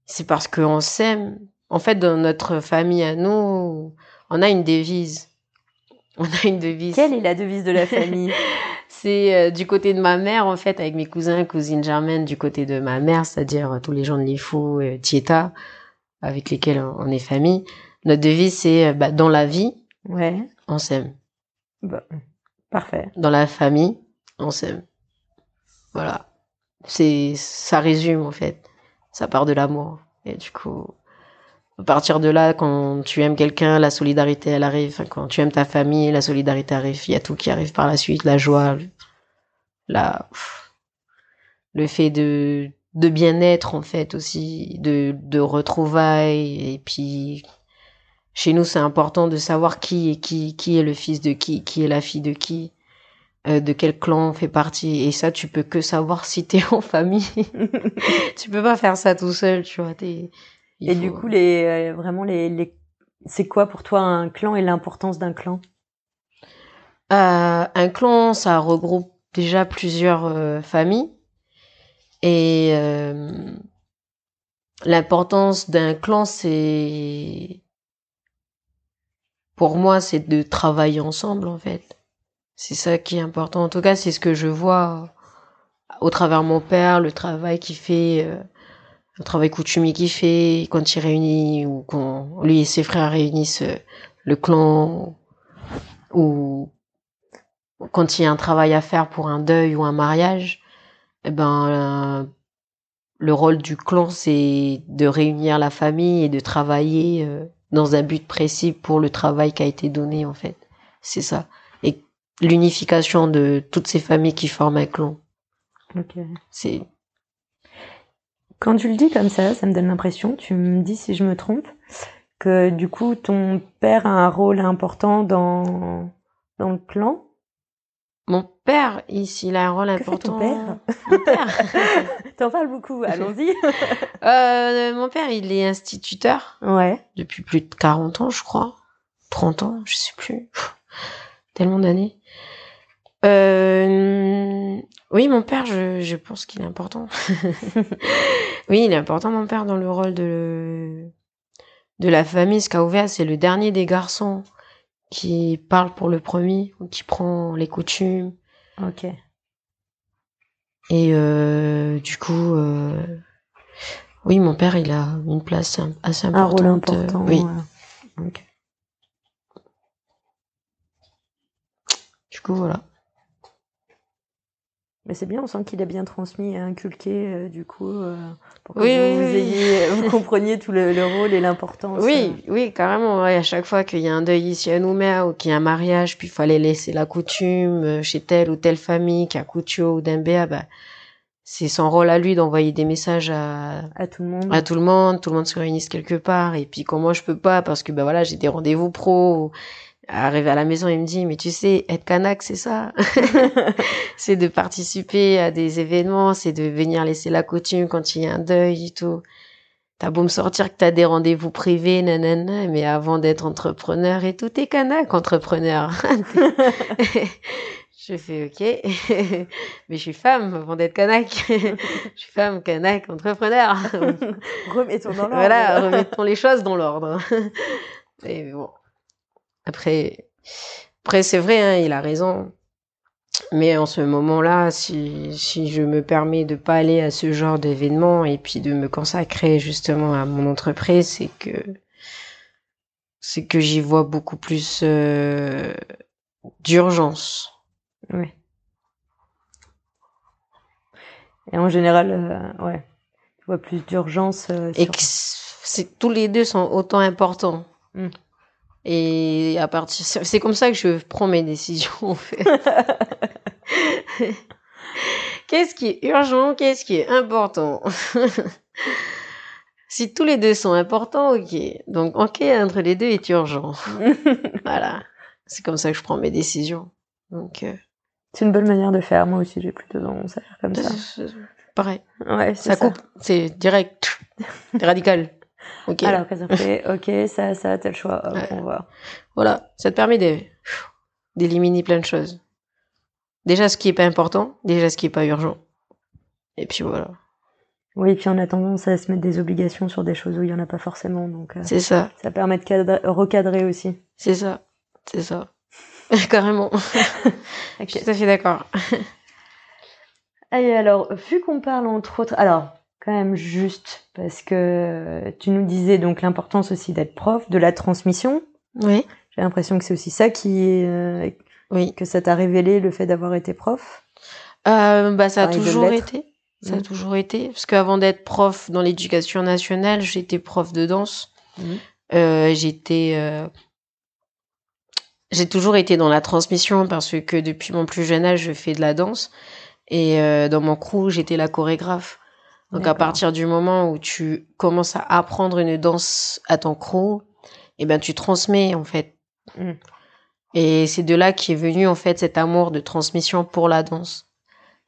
Speaker 2: c'est parce qu'on s'aime. En fait, dans notre famille à nous, on a une devise. On a une devise.
Speaker 1: Quelle est la devise de la famille?
Speaker 2: C'est euh, du côté de ma mère, en fait, avec mes cousins, cousines germaines, du côté de ma mère, c'est-à-dire euh, tous les gens de l'IFO, euh, Tieta, avec lesquels on est famille. Notre devise, c'est bah, dans la vie,
Speaker 1: ouais.
Speaker 2: on s'aime.
Speaker 1: Bah, parfait.
Speaker 2: Dans la famille, on s'aime. Voilà. C'est, ça résume, en fait. Ça part de l'amour. Et du coup, à partir de là, quand tu aimes quelqu'un, la solidarité, elle arrive. Enfin, quand tu aimes ta famille, la solidarité arrive. Il y a tout qui arrive par la suite. La joie, la, le fait de, de bien-être, en fait, aussi, de, de retrouvailles. Et puis, chez nous, c'est important de savoir qui est qui, qui est le fils de qui, qui est la fille de qui. Euh, de quel clan on fait partie. Et ça, tu peux que savoir si t'es en famille. tu peux pas faire ça tout seul, tu vois.
Speaker 1: Et du coup, les, euh, vraiment, les, les... c'est quoi pour toi un clan et l'importance d'un clan?
Speaker 2: Euh, Un clan, ça regroupe déjà plusieurs euh, familles. Et l'importance d'un clan, c'est... Pour moi, c'est de travailler ensemble, en fait c'est ça qui est important. En tout cas, c'est ce que je vois au travers mon père, le travail qu'il fait, euh, le travail coutumier qu'il fait quand il réunit ou quand lui et ses frères réunissent euh, le clan ou quand il y a un travail à faire pour un deuil ou un mariage, eh ben euh, le rôle du clan c'est de réunir la famille et de travailler dans un but précis pour le travail qui a été donné en fait. C'est ça l'unification de toutes ces familles qui forment un clan.
Speaker 1: Ok.
Speaker 2: C'est.
Speaker 1: Quand tu le dis comme ça, ça me donne l'impression, tu me dis si je me trompe, que du coup ton père a un rôle important dans dans le clan.
Speaker 2: Mon père, ici, il a un rôle
Speaker 1: que
Speaker 2: important.
Speaker 1: Fait ton père
Speaker 2: Mon père.
Speaker 1: T'en parles beaucoup, allons-y.
Speaker 2: euh, mon père, il est instituteur.
Speaker 1: Ouais.
Speaker 2: Depuis plus de 40 ans, je crois. 30 ans, je sais plus. Tellement d'années. Euh, oui, mon père, je, je pense qu'il est important. oui, il est important, mon père, dans le rôle de, de la famille. Ce qu'a ouvert, c'est le dernier des garçons qui parle pour le premier, qui prend les coutumes.
Speaker 1: Ok.
Speaker 2: Et euh, du coup, euh, oui, mon père, il a une place assez importante.
Speaker 1: Un rôle important.
Speaker 2: oui.
Speaker 1: Ok.
Speaker 2: Du coup, voilà.
Speaker 1: Mais c'est bien, on sent qu'il a bien transmis et inculqué, euh, du coup, euh, pour que
Speaker 2: Oui,
Speaker 1: vous,
Speaker 2: oui,
Speaker 1: vous
Speaker 2: oui.
Speaker 1: ayez, vous compreniez tout le, le rôle et l'importance.
Speaker 2: Oui, oui, carrément. ouais. à chaque fois qu'il y a un deuil ici à Nouméa ou qu'il y a un mariage, puis il fallait laisser la coutume euh, chez telle ou telle famille Koutio ou Dembéa, bah, c'est son rôle à lui d'envoyer des messages à,
Speaker 1: euh, à tout le monde.
Speaker 2: à tout le monde, tout le monde se réunisse quelque part. Et puis quand moi je peux pas parce que bah voilà j'ai des rendez-vous pro. Arrivé à la maison, il me dit mais tu sais être Kanak c'est ça, c'est de participer à des événements, c'est de venir laisser la coutume quand il y a un deuil et tout. T'as beau me sortir que t'as des rendez-vous privés, nanana, mais avant d'être entrepreneur et tout, t'es Kanak entrepreneur. je fais ok, mais je suis femme avant d'être Kanak. je suis femme Kanak entrepreneur.
Speaker 1: Remettons dans l'ordre.
Speaker 2: Voilà, remettons les choses dans l'ordre. Et bon. Après, après c'est vrai, hein, il a raison. Mais en ce moment-là, si, si je me permets de pas aller à ce genre d'événement et puis de me consacrer justement à mon entreprise, c'est que c'est que j'y vois beaucoup plus euh, d'urgence.
Speaker 1: Oui. Et en général, euh, ouais, tu vois plus d'urgence. euh,
Speaker 2: et que tous les deux sont autant importants.
Speaker 1: Mm.
Speaker 2: Et à partir, c'est comme ça que je prends mes décisions. En fait. qu'est-ce qui est urgent, qu'est-ce qui est important? Si tous les deux sont importants, ok. Donc, ok, entre les deux est urgent. voilà. C'est comme ça que je prends mes décisions. Donc, euh,
Speaker 1: C'est une bonne manière de faire. Moi aussi, j'ai plutôt tendance à faire comme ça.
Speaker 2: pareil.
Speaker 1: Ouais, c'est
Speaker 2: Ça coupe, c'est direct, c'est radical. Ok.
Speaker 1: Alors, fait Ok, ça, ça, tel choix. Hop,
Speaker 2: Ouais.
Speaker 1: on va.
Speaker 2: Voilà, ça te permet d'éliminer plein de choses. Déjà ce qui est pas important, déjà ce qui est pas urgent. Et puis voilà,
Speaker 1: Oui, puis on a tendance à se mettre des obligations sur des choses où il y en a pas forcément. Donc, euh,
Speaker 2: c'est ça,
Speaker 1: ça permet de cadre- recadrer aussi.
Speaker 2: c'est ça, c'est ça. Carrément. Je suis tout à fait d'accord.
Speaker 1: Et alors, vu qu'on parle entre autres, alors quand même juste parce que tu nous disais donc l'importance aussi d'être prof, de la transmission.
Speaker 2: Oui,
Speaker 1: J'ai l'impression que c'est aussi ça qui euh,
Speaker 2: oui.
Speaker 1: que ça t'a révélé le fait d'avoir été prof.
Speaker 2: Euh, bah ça a
Speaker 1: Enfin,
Speaker 2: toujours été. Ça a
Speaker 1: Mhm.
Speaker 2: toujours été. Parce qu'avant d'être prof dans l'éducation nationale, j'étais prof de danse.
Speaker 1: Mhm.
Speaker 2: Euh, j'étais euh, j'ai toujours été dans la transmission parce que depuis mon plus jeune âge je fais de la danse et euh, dans mon crew j'étais la chorégraphe donc à partir du moment où tu commences à apprendre une danse à ton crew et ben tu transmets en fait
Speaker 1: Mm.
Speaker 2: et c'est de là qu'est venu en fait cet amour de transmission pour la danse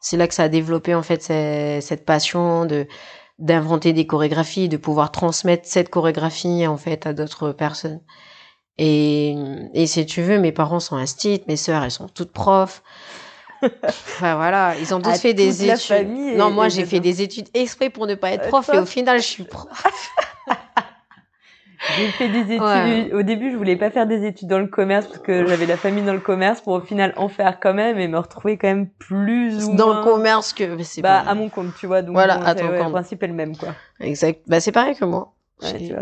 Speaker 2: c'est là que ça a développé en fait ce- cette passion de d'inventer des chorégraphies, de pouvoir transmettre cette chorégraphie en fait à d'autres personnes. Et, et si tu veux, mes parents sont instits, mes sœurs elles sont toutes profs. Enfin voilà, ils ont tous fait des études. non, moi j'ai fait des études exprès pour ne pas être
Speaker 1: Euh,
Speaker 2: prof et au final je suis prof.
Speaker 1: J'ai fait des études.
Speaker 2: Ouais.
Speaker 1: Au début, je voulais pas faire des études dans le commerce parce que j'avais la famille dans le commerce pour au final en faire quand même et me retrouver quand même plus ou
Speaker 2: Dans
Speaker 1: moins
Speaker 2: le commerce que c'est
Speaker 1: Bah,
Speaker 2: pas-
Speaker 1: à mon compte, tu vois. Donc,
Speaker 2: Voilà,
Speaker 1: bon,
Speaker 2: à ton
Speaker 1: ouais,
Speaker 2: compte.
Speaker 1: Le principe est le même, quoi.
Speaker 2: Exact. Bah c'est pareil que moi.
Speaker 1: Ouais.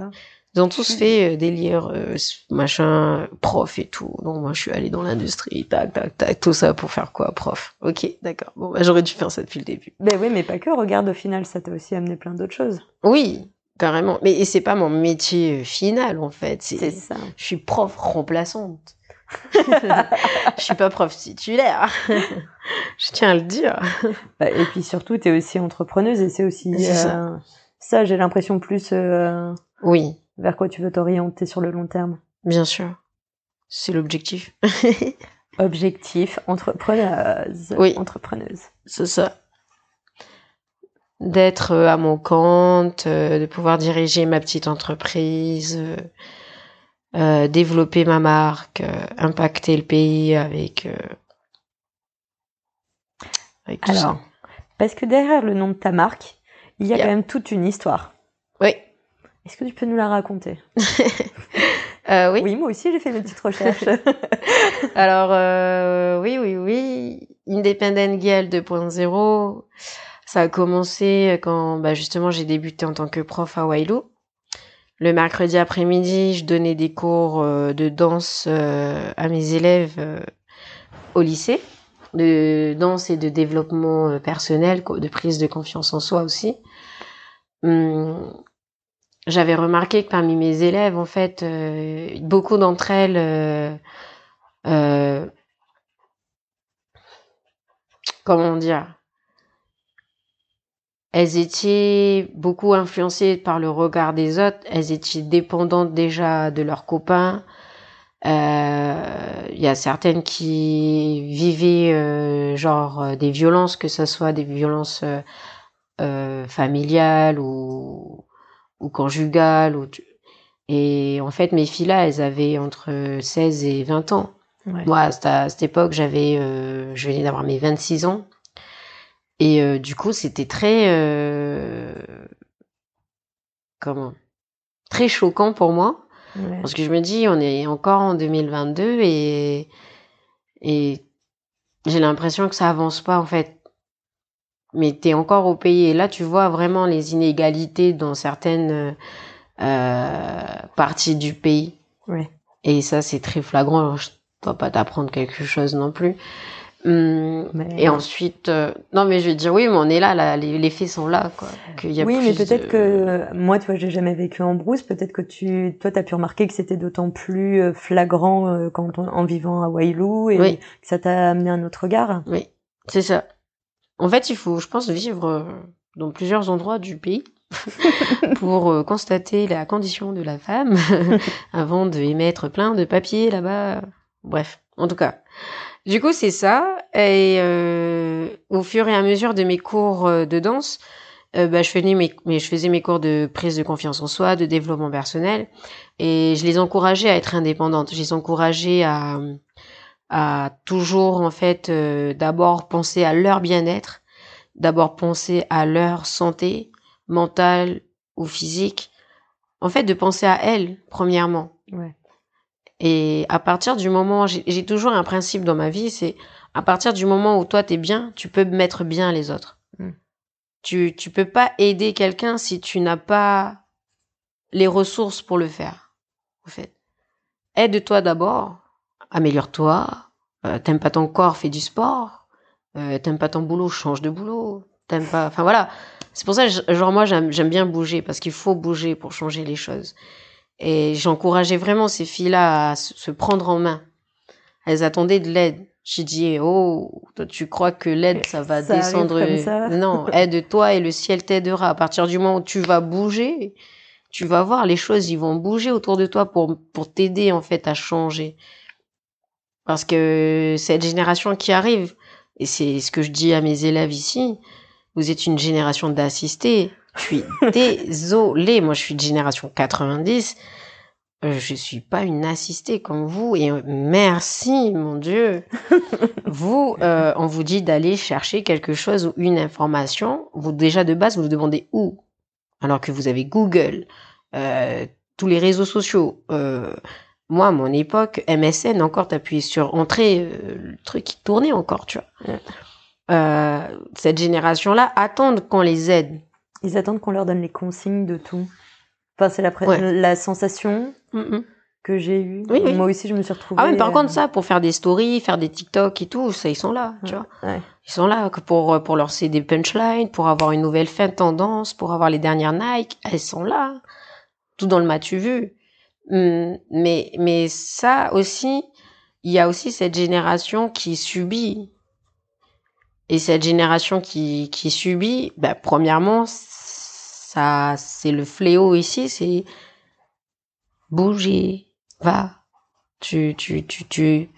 Speaker 2: Ils ont tous fait euh, délire, euh, machin, prof et tout. Donc moi je suis allée dans l'industrie, tac, tac, tac, tout ça pour faire quoi, prof? Ok, d'accord. Bon, bah, j'aurais dû faire ça depuis le début.
Speaker 1: Ben oui, mais pas que. Regarde, au final, ça t'a aussi amené plein d'autres choses.
Speaker 2: Oui, carrément. Mais c'est pas mon métier euh, final en fait.
Speaker 1: C'est ça.
Speaker 2: je suis prof remplaçante. je suis pas prof titulaire. je tiens à le dire.
Speaker 1: Bah, et puis surtout, t'es aussi entrepreneuse et c'est aussi
Speaker 2: ça.
Speaker 1: euh, ça, j'ai l'impression plus euh,
Speaker 2: Oui,
Speaker 1: vers quoi tu veux t'orienter sur le long terme?
Speaker 2: bien sûr. C'est l'objectif.
Speaker 1: Objectif, entrepreneuse.
Speaker 2: Oui.
Speaker 1: Entrepreneuse.
Speaker 2: C'est ça. D'être euh, à mon compte, euh, de pouvoir diriger ma petite entreprise, euh, développer ma marque, impacter le pays avec, euh, avec tout
Speaker 1: Alors,
Speaker 2: ça.
Speaker 1: parce que derrière le nom de ta marque, il y a
Speaker 2: Il y a-
Speaker 1: quand même toute une histoire.
Speaker 2: Oui.
Speaker 1: Est-ce que tu peux nous la raconter?
Speaker 2: Euh, oui.
Speaker 1: moi aussi j'ai fait mes petites recherches.
Speaker 2: Alors, euh, oui, oui, oui. Independent Girl 2.0, ça a commencé quand bah, justement j'ai débuté en tant que prof à Wailou. Le mercredi après-midi, je donnais des cours euh, de danse euh, à mes élèves au lycée. de danse et de développement personnel, de prise de confiance en soi aussi. Hum, j'avais remarqué que parmi mes élèves, en fait, euh, beaucoup d'entre elles euh, euh, comment dire elles étaient beaucoup influencées par le regard des autres, elles étaient dépendantes déjà de leurs copains. Il y a certaines qui vivaient genre des violences, que ce soit des violences familiales ou ou conjugales. Ou Et en fait, mes filles là, elles avaient entre 16 et 20 ans. Moi, à, cette époque, j'avais, euh, je venais d'avoir mes 26 ans. Et euh, du coup, c'était très, euh, comment, très choquant pour moi. Parce que je me dis, on est encore en 2022 et, et j'ai l'impression que ça avance pas, en fait mais tu es encore au pays. Et là, tu vois vraiment les inégalités dans certaines euh, parties du pays.
Speaker 1: Ouais.
Speaker 2: Et ça, c'est très flagrant. Je dois pas t'apprendre quelque chose non plus. Hum, et ensuite, euh, non, mais je veux dire, oui, mais on est là, là les, faits sont là, quoi.
Speaker 1: Y a oui, mais peut-être que moi, tu vois, j'ai jamais vécu en brousse. Peut-être que tu, toi, t'as pu remarquer que c'était d'autant plus euh, flagrant euh, quand en vivant à Wailou et que ça t'a amené un autre regard.
Speaker 2: Oui, c'est ça. En fait, il faut, je pense, vivre euh, dans plusieurs endroits du pays pour euh, constater la condition de la femme avant de émettre plein de papiers là-bas. Bref, en tout cas. Du coup, c'est ça. Et euh, au fur et à mesure de mes cours de danse, bah, je, faisais mes, je faisais mes cours de prise de confiance en soi, de développement personnel, et je les encourageais à être indépendantes. Je les encourageais à à toujours en fait euh, d'abord penser à leur bien-être, d'abord penser à leur santé mentale ou physique. En fait, de penser à elles premièrement.
Speaker 1: Ouais.
Speaker 2: Et à partir du moment, j'ai toujours un principe dans ma vie, c'est à partir du moment où toi t'es bien, tu peux mettre bien les autres. Mm. Tu tu peux pas aider quelqu'un si tu n'as pas les ressources pour le faire. En fait, aide-toi d'abord améliore-toi. Euh, t'aimes pas ton corps, fais du sport. Euh, t'aimes pas ton boulot, change de boulot. T'aimes pas, enfin voilà. C'est pour ça, genre moi j'aime bien bouger parce qu'il faut bouger pour changer les choses. Et j'encourageais vraiment ces filles-là à se prendre en main. Elles attendaient de l'aide. J'ai dit, oh, toi, tu crois que l'aide, ça va descendre. Non, aide-toi et le ciel t'aidera. À partir du moment où tu vas bouger, tu vas voir, les choses, ils vont bouger autour de toi pour, pour t'aider, en fait, à changer. Parce que cette génération qui arrive, et c'est ce que je dis à mes élèves ici, vous êtes une génération d'assistés. Je suis désolée, moi je suis de génération 90. Euh, je suis pas une assistée comme vous et merci mon Dieu. vous, euh, on vous dit d'aller chercher quelque chose ou une information. Vous déjà de base vous vous demandez où, alors que vous avez Google, euh, tous les réseaux sociaux, euh, moi, à mon époque, MSN, encore, t'appuyais sur entrée, euh, le truc qui tournait encore, tu vois. Euh, cette génération-là attendent qu'on les aide.
Speaker 1: Ils attendent qu'on leur donne les consignes de tout. Enfin, c'est la, la sensation que j'ai eue. Oui, Moi aussi, je me suis retrouvée.
Speaker 2: Ah, mais par contre, ça, pour faire des stories, faire des TikTok et tout, ça, ils sont là, tu vois. Ils sont là pour, pour leur c'est des punchlines, pour avoir une nouvelle fin de tendance, pour avoir les dernières Nike. Elles sont là. Tout dans le matu vu. Hum, mais, mais ça aussi, il y a aussi cette génération qui subit. Et cette génération qui, qui subit, bah, premièrement, ça, c'est le fléau ici, c'est bouger, va. Tu, tu, tu, tu,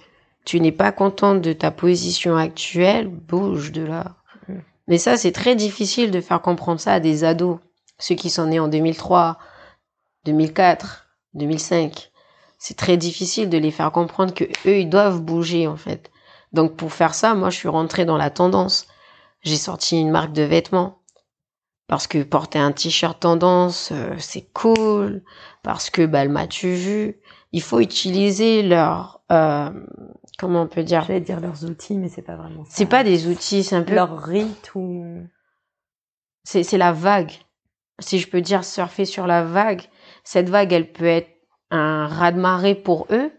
Speaker 2: tu n'es pas contente de ta position actuelle, bouge de là. Mmh. Mais ça, c'est très difficile de faire comprendre ça à des ados. Ceux qui sont nés en 2003, 2004. 2005. C'est très difficile de les faire comprendre que eux, ils doivent bouger, en fait. Donc, pour faire ça, moi, je suis rentrée dans la tendance. J'ai sorti une marque de vêtements. Parce que porter un t-shirt tendance, euh, c'est cool. Parce que, bah, le m'as-tu vu? Il faut utiliser leur, euh, comment on peut dire?
Speaker 1: J'allais dire leurs outils, mais c'est pas vraiment ça.
Speaker 2: C'est pas des outils, c'est un peu.
Speaker 1: Leur rite ou.
Speaker 2: C'est, c'est la vague. Si je peux dire surfer sur la vague, cette vague, elle peut être un raz-de-marée pour eux,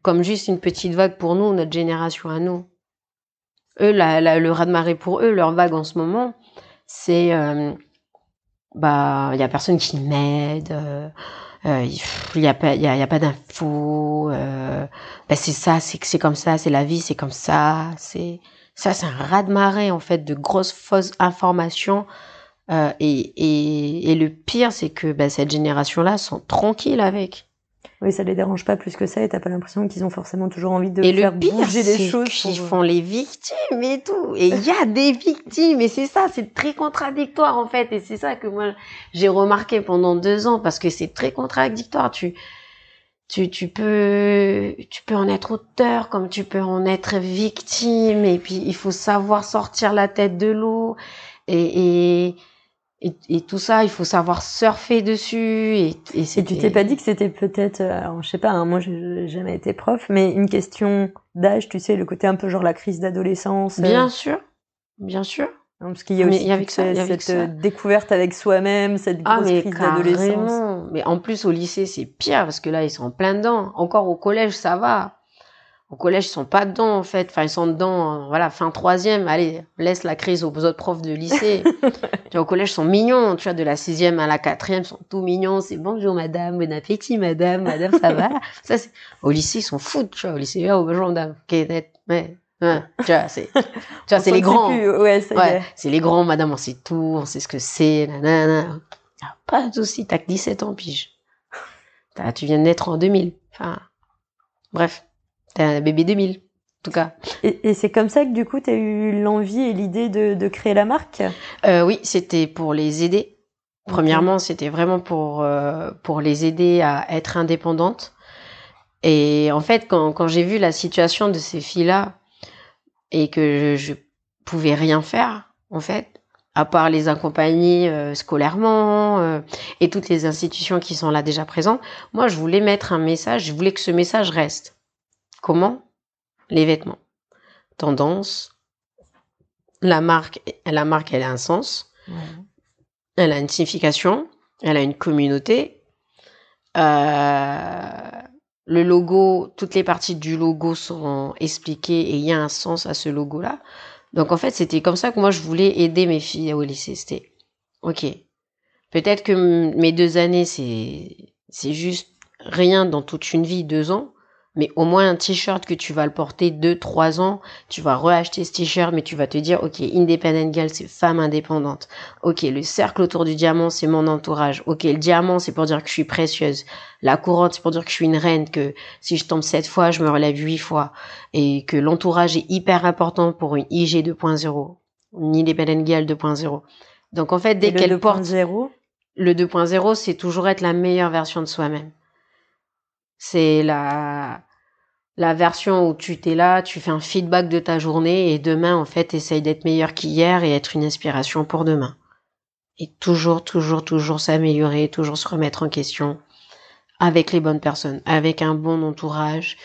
Speaker 2: comme juste une petite vague pour nous, notre génération à nous. eux, la, le raz-de-marée pour eux, leur vague en ce moment, c'est euh, bah il y a personne qui m'aide. Euh, euh il y a pas il y a, y a, pas d'infos euh, ben c'est ça c'est c'est comme ça c'est la vie c'est comme ça c'est ça c'est un raz de marée en fait de grosses fausses informations euh, et, et, et le pire c'est que ben, cette génération là sont tranquilles avec
Speaker 1: oui, ça les dérange pas plus que ça et t'as pas l'impression qu'ils ont forcément toujours envie de faire bouger les choses.
Speaker 2: Ils font les victimes et tout. Et il y a des victimes et c'est ça, c'est très contradictoire en fait. Et c'est ça que moi j'ai remarqué pendant deux ans parce que c'est très contradictoire. Tu, tu, tu peux, tu peux en être auteur comme tu peux en être victime et puis il faut savoir sortir la tête de l'eau et, et et, et, tout ça, il faut savoir surfer dessus. Et,
Speaker 1: et, et tu t'es pas dit que c'était peut-être, euh, alors je sais pas, hein, moi j'ai jamais été prof, mais une question d'âge, tu sais, le côté un peu genre la crise d'adolescence.
Speaker 2: Euh. Bien sûr, bien sûr.
Speaker 1: parce qu'il y a aussi y avec ça, cette euh, découverte avec soi-même, cette ah, grosse crise d'adolescence.
Speaker 2: Mais en plus au lycée c'est pire parce que là ils sont en plein dedans. Encore au collège ça va au collège, ils sont pas dedans, en fait. Enfin, ils sont dedans, voilà, fin troisième. Allez, laisse la crise aux autres profs de lycée. tu vois, au collège, ils sont mignons. Tu vois, de la sixième à la quatrième, ils sont tout mignons. C'est bonjour, madame, bon appétit, madame, madame, ça va? ça, c'est, au lycée, ils sont fous, tu vois. Au lycée, oh, bonjour, madame. Ok, net, ouais. Ouais, tu vois, c'est, tu vois, c'est les grands. ouais, ouais c'est les grands, madame, on sait tout, on sait ce que c'est, nanana. Ah, pas de souci, t'as que 17 ans, pige. tu viens de naître en 2000. Enfin, bref. T'es un bébé 2000, en tout cas.
Speaker 1: Et, et c'est comme ça que du coup, tu as eu l'envie et l'idée de, de, créer la marque?
Speaker 2: Euh, Oui, c'était pour les aider. Premièrement, c'était vraiment pour, euh, pour les aider à être indépendantes. Et en fait, quand, quand j'ai vu la situation de ces filles-là et que je, je pouvais rien faire, en fait, à part les accompagner euh, scolairement euh, et toutes les institutions qui sont là déjà présentes, moi je voulais mettre un message, je voulais que ce message reste. Comment Les vêtements. Tendance. La marque, la marque, elle a un sens. Elle a une signification. Elle a une communauté. Euh, le logo, toutes les parties du logo sont expliquées et il y a un sens à ce logo-là. Donc en fait, c'était comme ça que moi je voulais aider mes filles au lycée. C'était ok. Peut-être que mes deux années, c'est c'est juste rien dans toute une vie, deux ans mais au moins un t-shirt que tu vas le porter deux, trois ans, tu vas reacheter ce t-shirt, mais tu vas te dire, ok, independent girl, c'est femme indépendante. Ok, le cercle autour du diamant, c'est mon entourage. Ok, le diamant, c'est pour dire que je suis précieuse. La couronne, c'est pour dire que je suis une reine, que si je tombe sept fois, je me relève huit fois. Et que l'entourage est hyper important pour une IG 2.0. Une independent girl 2.0. Donc en fait, dès qu'elle porte... Le 2.0, c'est toujours être la meilleure version de soi-même. C'est la, la version où tu t'es là, tu fais un feedback de ta journée et demain, en fait, essaye d'être meilleur qu'hier et être une inspiration pour demain. Et toujours, toujours, toujours s'améliorer, toujours se remettre en question avec les bonnes personnes, avec un bon entourage.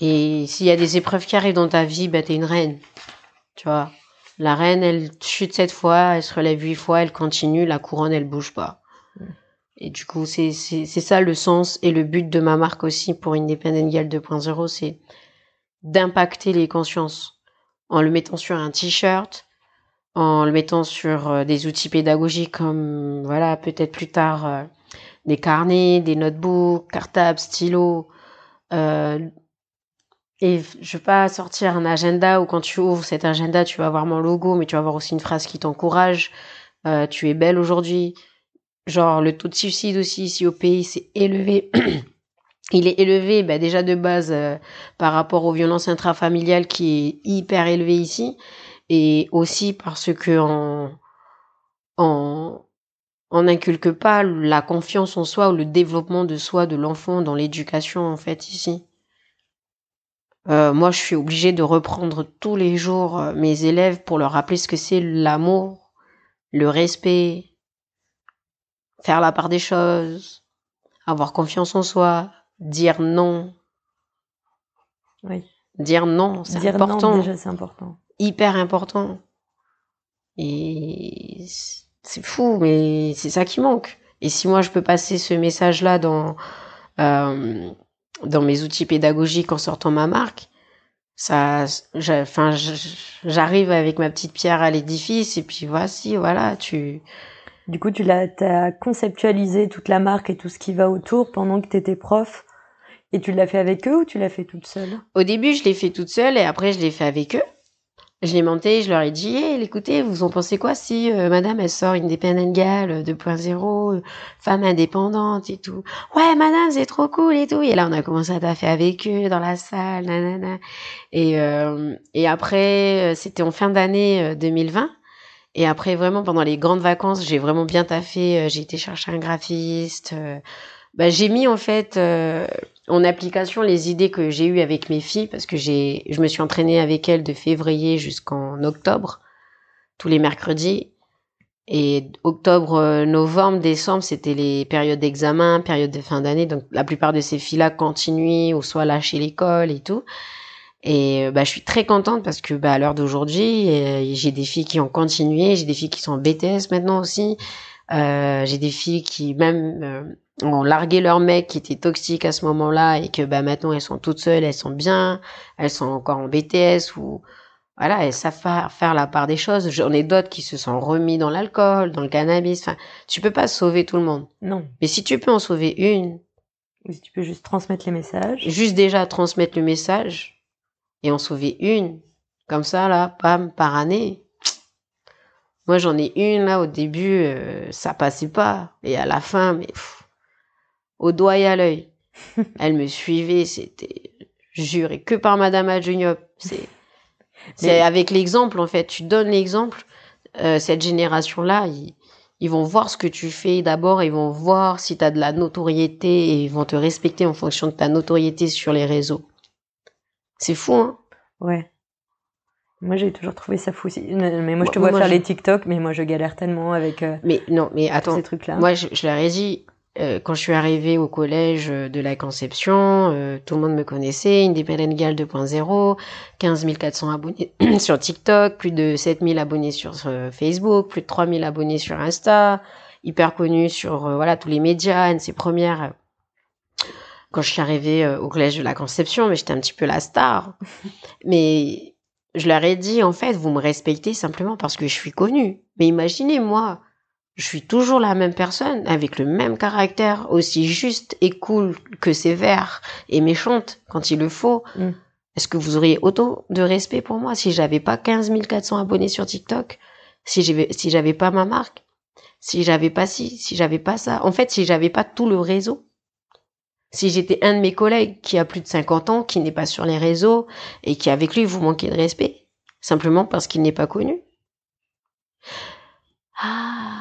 Speaker 2: Et s'il y a des épreuves qui arrivent dans ta vie, bah, t'es une reine. Tu vois. La reine, elle chute sept fois, elle se relève huit fois, elle continue, la couronne, elle bouge pas. Et du coup, c'est ça le sens et le but de ma marque aussi pour Independent Gal 2.0, c'est d'impacter les consciences en le mettant sur un t-shirt, en le mettant sur euh, des outils pédagogiques comme, voilà, peut-être plus tard, euh, des carnets, des notebooks, cartables, stylos. Euh, et je veux pas sortir un agenda où quand tu ouvres cet agenda, tu vas avoir mon logo, mais tu vas avoir aussi une phrase qui t'encourage. Euh, tu es belle aujourd'hui. Genre le taux de suicide aussi ici au pays c'est élevé. Il est élevé bah, déjà de base euh, par rapport aux violences intrafamiliales qui est hyper élevé ici et aussi parce que on, on, on n'inculque pas la confiance en soi ou le développement de soi de l'enfant dans l'éducation en fait ici. Euh, moi, je suis obligée de reprendre tous les jours euh, mes élèves pour leur rappeler ce que c'est l'amour, le respect, faire la part des choses, avoir confiance en soi, dire non.
Speaker 1: Oui.
Speaker 2: Dire non, c'est important.
Speaker 1: déjà, c'est important.
Speaker 2: Hyper important. Et c'est fou, mais c'est ça qui manque. Et si moi je peux passer ce message-là dans euh, dans mes outils pédagogiques en sortant ma marque, ça, enfin, j'arrive avec ma petite pierre à l'édifice et puis voici, voilà, tu.
Speaker 1: Du coup, tu l'as, as conceptualisé toute la marque et tout ce qui va autour pendant que tu étais prof. Et tu l'as fait avec eux ou tu l'as fait toute seule?
Speaker 2: Au début, je l'ai fait toute seule et après, je l'ai fait avec eux. Je l'ai monté, je leur ai dit, écoutez, vous en pensez quoi si euh, madame, elle sort Independent Gal 2.0, euh, femme indépendante et tout. Ouais, madame, c'est trop cool et tout. Et là, on a commencé à taffer avec eux dans la salle, nanana. Et, euh, et après, c'était en fin d'année 2020. Et après, vraiment, pendant les grandes vacances, j'ai vraiment bien taffé. J'ai été chercher un graphiste. Bah, j'ai mis, en fait, en application les idées que j'ai eues avec mes filles parce que j'ai je me suis entraînée avec elles de février jusqu'en octobre tous les mercredis et octobre euh, novembre décembre c'était les périodes d'examen périodes de fin d'année donc la plupart de ces filles là continuent ou soit lâché l'école et tout et euh, bah je suis très contente parce que bah à l'heure d'aujourd'hui euh, j'ai des filles qui ont continué j'ai des filles qui sont en BTS maintenant aussi euh, j'ai des filles qui même ont largué leur mec qui était toxique à ce moment-là et que bah maintenant elles sont toutes seules, elles sont bien, elles sont encore en BTS ou voilà, elles savent faire, la part des choses. J'en ai d'autres qui se sont remis dans l'alcool, dans le cannabis. Enfin, tu peux pas sauver tout le monde.
Speaker 1: Non.
Speaker 2: Mais si tu peux en sauver une,
Speaker 1: si tu peux juste transmettre les messages.
Speaker 2: Juste déjà transmettre le message et en sauver une, comme ça là, pam, par année. Moi j'en ai une là au début, euh, ça passait pas et à la fin, mais au doigt et à l'œil. Elle me suivait, c'était juré que par Madame Adjuniop. C'est avec l'exemple en fait. Tu donnes l'exemple. Euh, cette génération-là, ils, ils, vont voir ce que tu fais d'abord. Ils vont voir si tu as de la notoriété et ils vont te respecter en fonction de ta notoriété sur les réseaux. C'est fou, hein
Speaker 1: Ouais. Moi, j'ai toujours trouvé ça fou aussi. Mais moi, je te vois faire les TikTok, mais moi, je galère tellement avec. Euh,
Speaker 2: mais non, mais attends. Ces trucs-là. Moi, je, je leur ai dit, euh, quand je suis arrivée au collège euh, de la Conception, euh, tout le monde me connaissait, Independent Gal 2.0, 15 400 abonnés sur TikTok, plus de 7 000 abonnés sur Facebook, plus de 3 000 abonnés sur Insta, hyper connu sur voilà tous les médias, une de ses premières quand je suis arrivée au collège de la Conception, mais j'étais un petit peu la star. mais je leur ai dit, en fait, vous me respectez simplement parce que je suis connue. Mais imaginez, moi, je suis toujours la même personne, avec le même caractère, aussi juste et cool que sévère et méchante quand il le faut. Mm. Est-ce que vous auriez autant de respect pour moi si j'avais pas 15 400 abonnés sur TikTok, si j'avais si j'avais pas ma marque, si j'avais pas ci, si j'avais pas ça, en fait si j'avais pas tout le réseau, si j'étais un de mes collègues qui a plus de 50 ans, qui n'est pas sur les réseaux et qui avec lui vous manquez de respect, simplement parce qu'il n'est pas connu. Ah,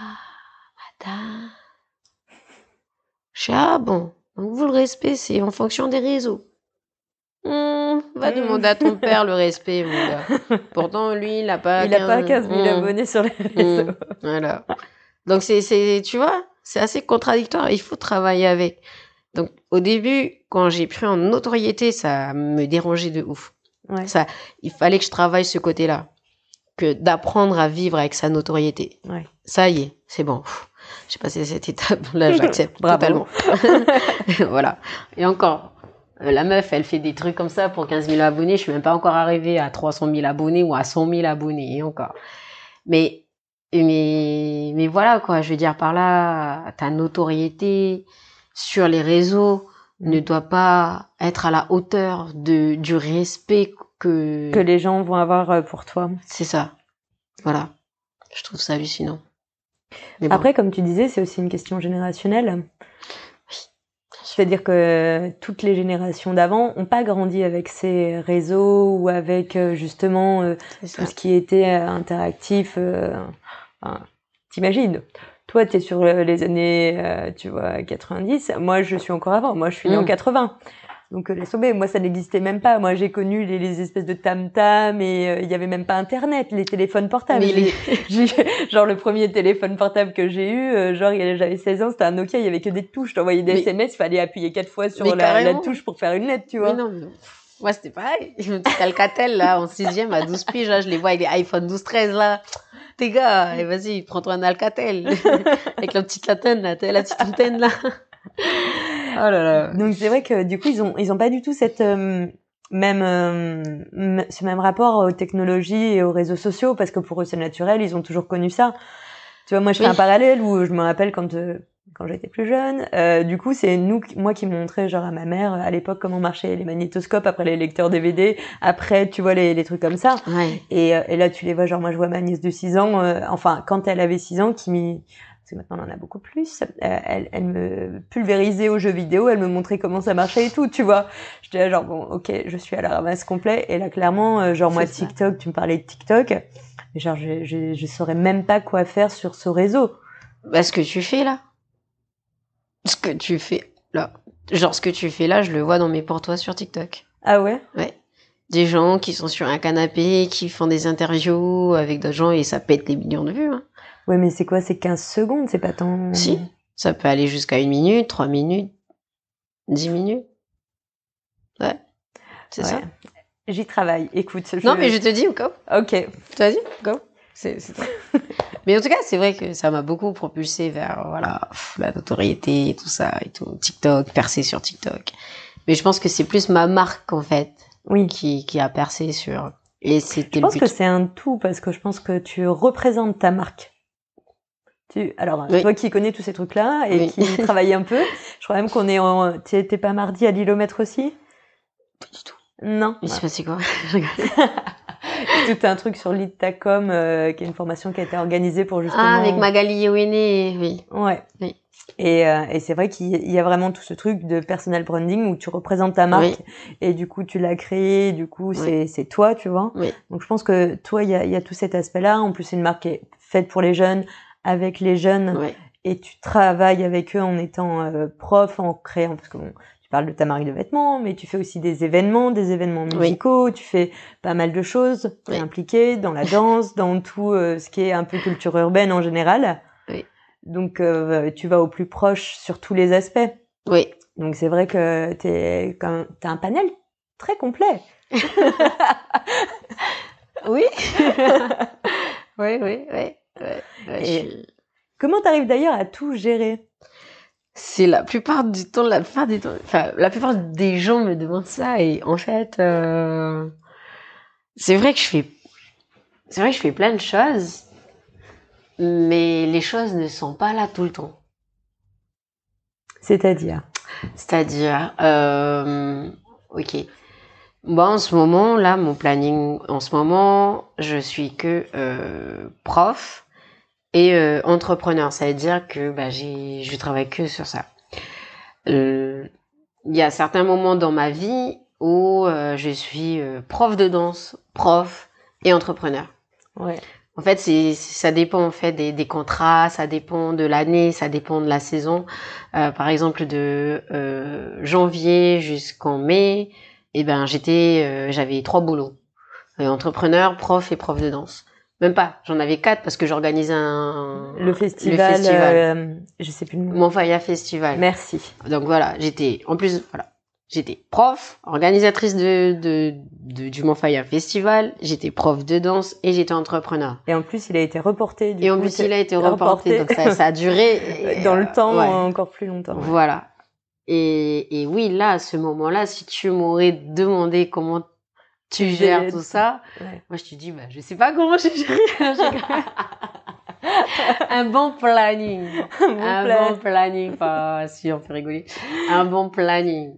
Speaker 2: je ah bon, donc vous le respect, c'est en fonction des réseaux. Mmh, va mmh. demander à ton père le respect, mon gars. Pourtant, lui, il n'a pas.
Speaker 1: Il n'a pas 15 000 mmh. abonnés sur les réseaux.
Speaker 2: Voilà. Donc, c'est, tu vois, c'est assez contradictoire. Il faut travailler avec. Donc, au début, quand j'ai pris en notoriété, ça me dérangeait de ouf. Ouais. Ça, il fallait que je travaille ce côté-là. Que d'apprendre à vivre avec sa notoriété. Ouais. Ça y est, c'est bon j'ai passé cette étape. Là, j'accepte totalement. voilà. Et encore, euh, la meuf, elle fait des trucs comme ça pour 15 000 abonnés. Je suis même pas encore arrivée à 300 000 abonnés ou à 100 000 abonnés. Et encore. Mais, mais, mais voilà, quoi. Je veux dire par là, ta notoriété sur les réseaux ne doit pas être à la hauteur de, du respect que...
Speaker 1: Que les gens vont avoir euh, pour toi.
Speaker 2: C'est ça. Voilà. Je trouve ça hallucinant.
Speaker 1: Après, comme tu disais, c'est aussi une question générationnelle. C'est-à-dire que toutes les générations d'avant n'ont pas grandi avec ces réseaux ou avec euh, justement euh, tout ce qui était euh, interactif. T'imagines Toi, tu es sur les années, tu vois, 90. Moi, je suis encore avant. Moi, je suis né en 80. Mm. Donc euh, laisse tomber, moi ça n'existait même pas. Moi j'ai connu les, les, espèces de tam-tam et euh, il y avait même pas internet, les téléphones portables. genre le premier téléphone portable que j'ai eu, euh, genre j'avais 16 ans, c'était un Nokia, il y avait que des touches, t'envoyais des SMS, il fallait appuyer quatre fois sur la, la, touche pour faire une lettre, tu vois.
Speaker 2: Mais non, mais... Moi c'était pareil, Alcatel là en sixième à 12 piges, là je les vois avec les iPhone 12 13 là. T'es gars, et vas-y, prends-toi un Alcatel avec la petite antenne là, la petite antenne là.
Speaker 1: Oh là là. Donc c'est vrai que du coup ils ont ils ont pas du tout cette euh, même euh, ce même rapport aux technologies et aux réseaux sociaux parce que pour eux c'est naturel ils ont toujours connu ça tu vois moi je fais un parallèle où je me rappelle quand euh, quand j'étais plus jeune euh, du coup c'est nous moi qui montrais genre à ma mère à l'époque comment marchaient les magnétoscopes après les lecteurs DVD après tu vois les, les trucs comme ça
Speaker 2: Ouais.
Speaker 1: et, euh, et là tu les vois genre moi je vois ma nièce de 6 ans euh, enfin quand elle avait 6 ans qui m'y parce que maintenant on en a beaucoup plus, euh, elle, elle me pulvérisait aux jeux vidéo, elle me montrait comment ça marchait et tout, tu vois. J'étais là genre bon, ok, je suis à la ramasse complet. Et là clairement, euh, genre moi
Speaker 2: ça.
Speaker 1: TikTok, tu me parlais de TikTok, mais genre je, je, je saurais même pas quoi faire sur ce réseau.
Speaker 2: Bah, ce que tu fais là. Ce que tu fais là. Genre, ce que tu fais là, je le vois dans mes pour toi sur TikTok.
Speaker 1: Ah ouais?
Speaker 2: Ouais. Des gens qui sont sur un canapé, qui font des interviews avec d'autres gens et ça pète des millions de vues. Hein.
Speaker 1: Ouais, mais c'est quoi? C'est 15 secondes, c'est pas tant.
Speaker 2: Si. Ça peut aller jusqu'à une minute, trois minutes, dix minutes. Ouais. C'est
Speaker 1: Ouais.
Speaker 2: ça.
Speaker 1: J'y travaille. Écoute. Je...
Speaker 2: Non, mais je te dis, go.
Speaker 1: Ok.
Speaker 2: Vas-y, go. C'est, c'est mais en tout cas, c'est vrai que ça m'a beaucoup propulsé vers, voilà, la notoriété, tout ça et tout. TikTok, percer sur TikTok. Mais je pense que c'est plus ma marque, en fait,
Speaker 1: Oui.
Speaker 2: qui, qui a percé sur, et c'était
Speaker 1: Je
Speaker 2: le
Speaker 1: pense
Speaker 2: but.
Speaker 1: que c'est un tout parce que je pense que tu représentes ta marque. Tu, alors,
Speaker 2: Oui.
Speaker 1: toi qui connais tous ces trucs-là et
Speaker 2: Oui.
Speaker 1: qui travaille un peu, je crois même qu'on est en. T'es pas mardi à l'ilomètre aussi?
Speaker 2: Pas du tout.
Speaker 1: Non.
Speaker 2: Il s'est passé quoi?
Speaker 1: Tout un truc sur l'ITACOM, euh, qui est une formation qui a été organisée pour justement.
Speaker 2: ah, avec Magali Yowene, oui.
Speaker 1: Ouais.
Speaker 2: Oui.
Speaker 1: Et, euh, et c'est vrai qu'il y a vraiment tout ce truc de personal branding où tu représentes ta marque et du coup tu l'as créé, du coup c'est c'est toi, tu vois.
Speaker 2: Oui.
Speaker 1: Donc je pense que toi il y a, y a tout cet aspect-là. En plus c'est une marque qui est faite pour les jeunes, avec les jeunes et tu travailles avec eux en étant euh, prof, en créant parce que bon, tu parles de ta marque de vêtements, mais tu fais aussi des événements, des événements
Speaker 2: Oui.
Speaker 1: musicaux, tu fais pas mal de choses, tu es
Speaker 2: Oui.
Speaker 1: impliqué dans la danse, dans tout euh, ce qui est un peu culture urbaine en général.
Speaker 2: Oui.
Speaker 1: Donc euh, tu vas au plus proche sur tous les aspects.
Speaker 2: Oui.
Speaker 1: Donc c'est vrai que même- t'as un panel très complet.
Speaker 2: Oui. oui, oui, oui.
Speaker 1: Et-
Speaker 2: je-
Speaker 1: Comment t'arrives d'ailleurs à tout gérer?
Speaker 2: C'est la plupart du temps, la plupart temps, enfin, la plupart des gens me demandent ça et en fait, euh, c'est vrai que je fais, c'est vrai que je fais plein de choses, mais les choses ne sont pas là tout le temps.
Speaker 1: C'est-à-dire?
Speaker 2: C'est-à-dire, euh, ok. Bon, en ce moment, là, mon planning, en ce moment, je suis que euh, prof et euh, entrepreneur. Ça veut dire que bah, j'ai, je travaille que sur ça. Euh, Il y a certains moments dans ma vie où euh, je suis euh, prof de danse, prof et entrepreneur.
Speaker 1: Ouais.
Speaker 2: En fait, c'est ça dépend en fait des, des contrats, ça dépend de l'année, ça dépend de la saison. Euh, par exemple, de euh, janvier jusqu'en mai, eh ben j'étais, euh, j'avais trois boulots entrepreneur, prof et prof de danse. Même pas, j'en avais quatre parce que j'organisais un
Speaker 1: Le festival,
Speaker 2: festival.
Speaker 1: euh, je sais plus le nom.
Speaker 2: Montfaya Festival.
Speaker 1: Merci.
Speaker 2: Donc voilà, j'étais en plus voilà, j'étais prof, organisatrice de, de, de du Montfaya Festival, j'étais prof de danse et j'étais entrepreneur.
Speaker 1: Et en plus, il a été reporté. Du
Speaker 2: Et en plus, il a été reporté, donc ça, ça a duré.
Speaker 1: dans le
Speaker 2: euh,
Speaker 1: temps
Speaker 2: ouais.
Speaker 1: encore plus longtemps.
Speaker 2: Voilà. Et, et oui, là, à ce moment-là, si tu m'aurais demandé comment tu gères tout ça,
Speaker 1: Ouais.
Speaker 2: moi, je te dis, bah, je sais pas comment je gère. un bon planning.
Speaker 1: Bon
Speaker 2: un
Speaker 1: plan.
Speaker 2: bon planning. Pas si on peut rigoler. Un bon planning.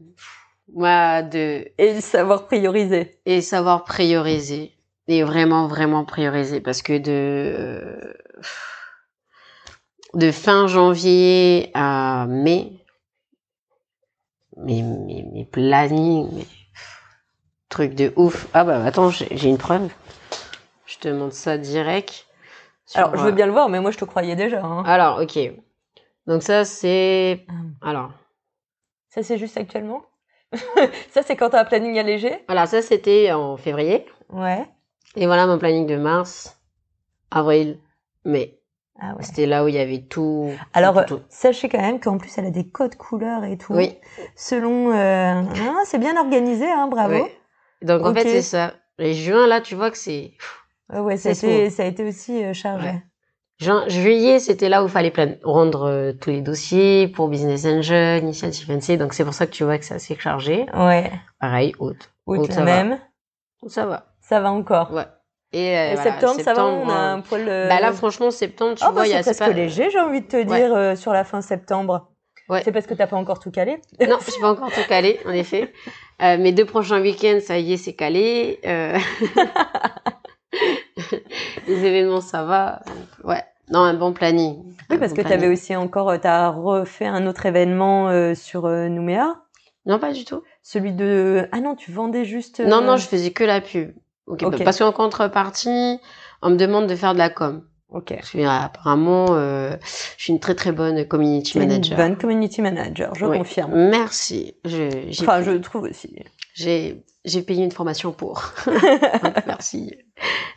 Speaker 2: Moi, de,
Speaker 1: Et savoir prioriser.
Speaker 2: et savoir prioriser. Et vraiment, vraiment prioriser. Parce que de, de fin janvier à mai, mes, mes, mes plannings, mes trucs de ouf. Ah bah attends, j'ai une preuve. Je te montre ça direct. sur,
Speaker 1: Alors, je veux bien le voir, mais moi, je te croyais déjà. hein.
Speaker 2: Alors, ok. Donc ça, c'est... Alors,
Speaker 1: Ça, c'est juste actuellement? Ça, c'est quand t'as un planning allégé?
Speaker 2: Voilà, ça, c'était en février.
Speaker 1: Ouais.
Speaker 2: Et voilà mon planning de mars, avril, mai.
Speaker 1: Ah ouais.
Speaker 2: C'était là où il y avait tout.
Speaker 1: Alors,
Speaker 2: tout, tout.
Speaker 1: sachez quand même qu'en plus, elle a des codes couleurs et tout.
Speaker 2: Oui.
Speaker 1: Selon... Euh... ah, c'est bien organisé, hein, bravo.
Speaker 2: Donc, en fait, c'est ça. Et juin, là, tu vois que c'est...
Speaker 1: Ouais, ouais, ça, a été, ça a été aussi euh, chargé.
Speaker 2: Ouais. Juin, juillet, c'était là où il fallait rendre euh, tous les dossiers pour Business Angel, Initiative NC. Donc, c'est pour ça que tu vois que c'est assez chargé.
Speaker 1: Ouais.
Speaker 2: Pareil, août.
Speaker 1: Août,
Speaker 2: va.
Speaker 1: même.
Speaker 2: Ça va.
Speaker 1: Ça va encore.
Speaker 2: Ouais. Et, euh,
Speaker 1: Et
Speaker 2: voilà,
Speaker 1: septembre, ça va, on a
Speaker 2: euh,
Speaker 1: un poil. euh,
Speaker 2: Bah là, franchement, septembre, tu
Speaker 1: oh,
Speaker 2: vois,
Speaker 1: bah,
Speaker 2: il y a
Speaker 1: c'est presque
Speaker 2: pas-
Speaker 1: léger, j'ai envie de te dire, euh, sur la fin septembre.
Speaker 2: Ouais.
Speaker 1: C'est parce que t'as pas encore tout calé.
Speaker 2: Non, j'ai pas encore tout calé, en effet. Euh, mes deux prochains week-ends, ça y est, c'est calé. Euh... Les événements, ça va. Ouais. Non, un bon planning.
Speaker 1: Oui, parce
Speaker 2: bon
Speaker 1: que tu avais aussi encore, tu as refait un autre événement euh, sur euh, Nouméa,
Speaker 2: Non, pas du tout.
Speaker 1: celui de... Ah non, tu vendais juste... euh,
Speaker 2: Non, non, je faisais que la pub. Ok.
Speaker 1: Ok.
Speaker 2: Parce qu'en contrepartie, on me demande de faire de la com.
Speaker 1: Ok.
Speaker 2: Parce que, apparemment, euh, je suis une très très bonne community
Speaker 1: es une
Speaker 2: manager.
Speaker 1: bonne community manager, je
Speaker 2: Oui.
Speaker 1: confirme.
Speaker 2: Merci. Je,
Speaker 1: Enfin,
Speaker 2: payé-
Speaker 1: je trouve aussi.
Speaker 2: j'ai, j'ai payé une formation pour. Merci.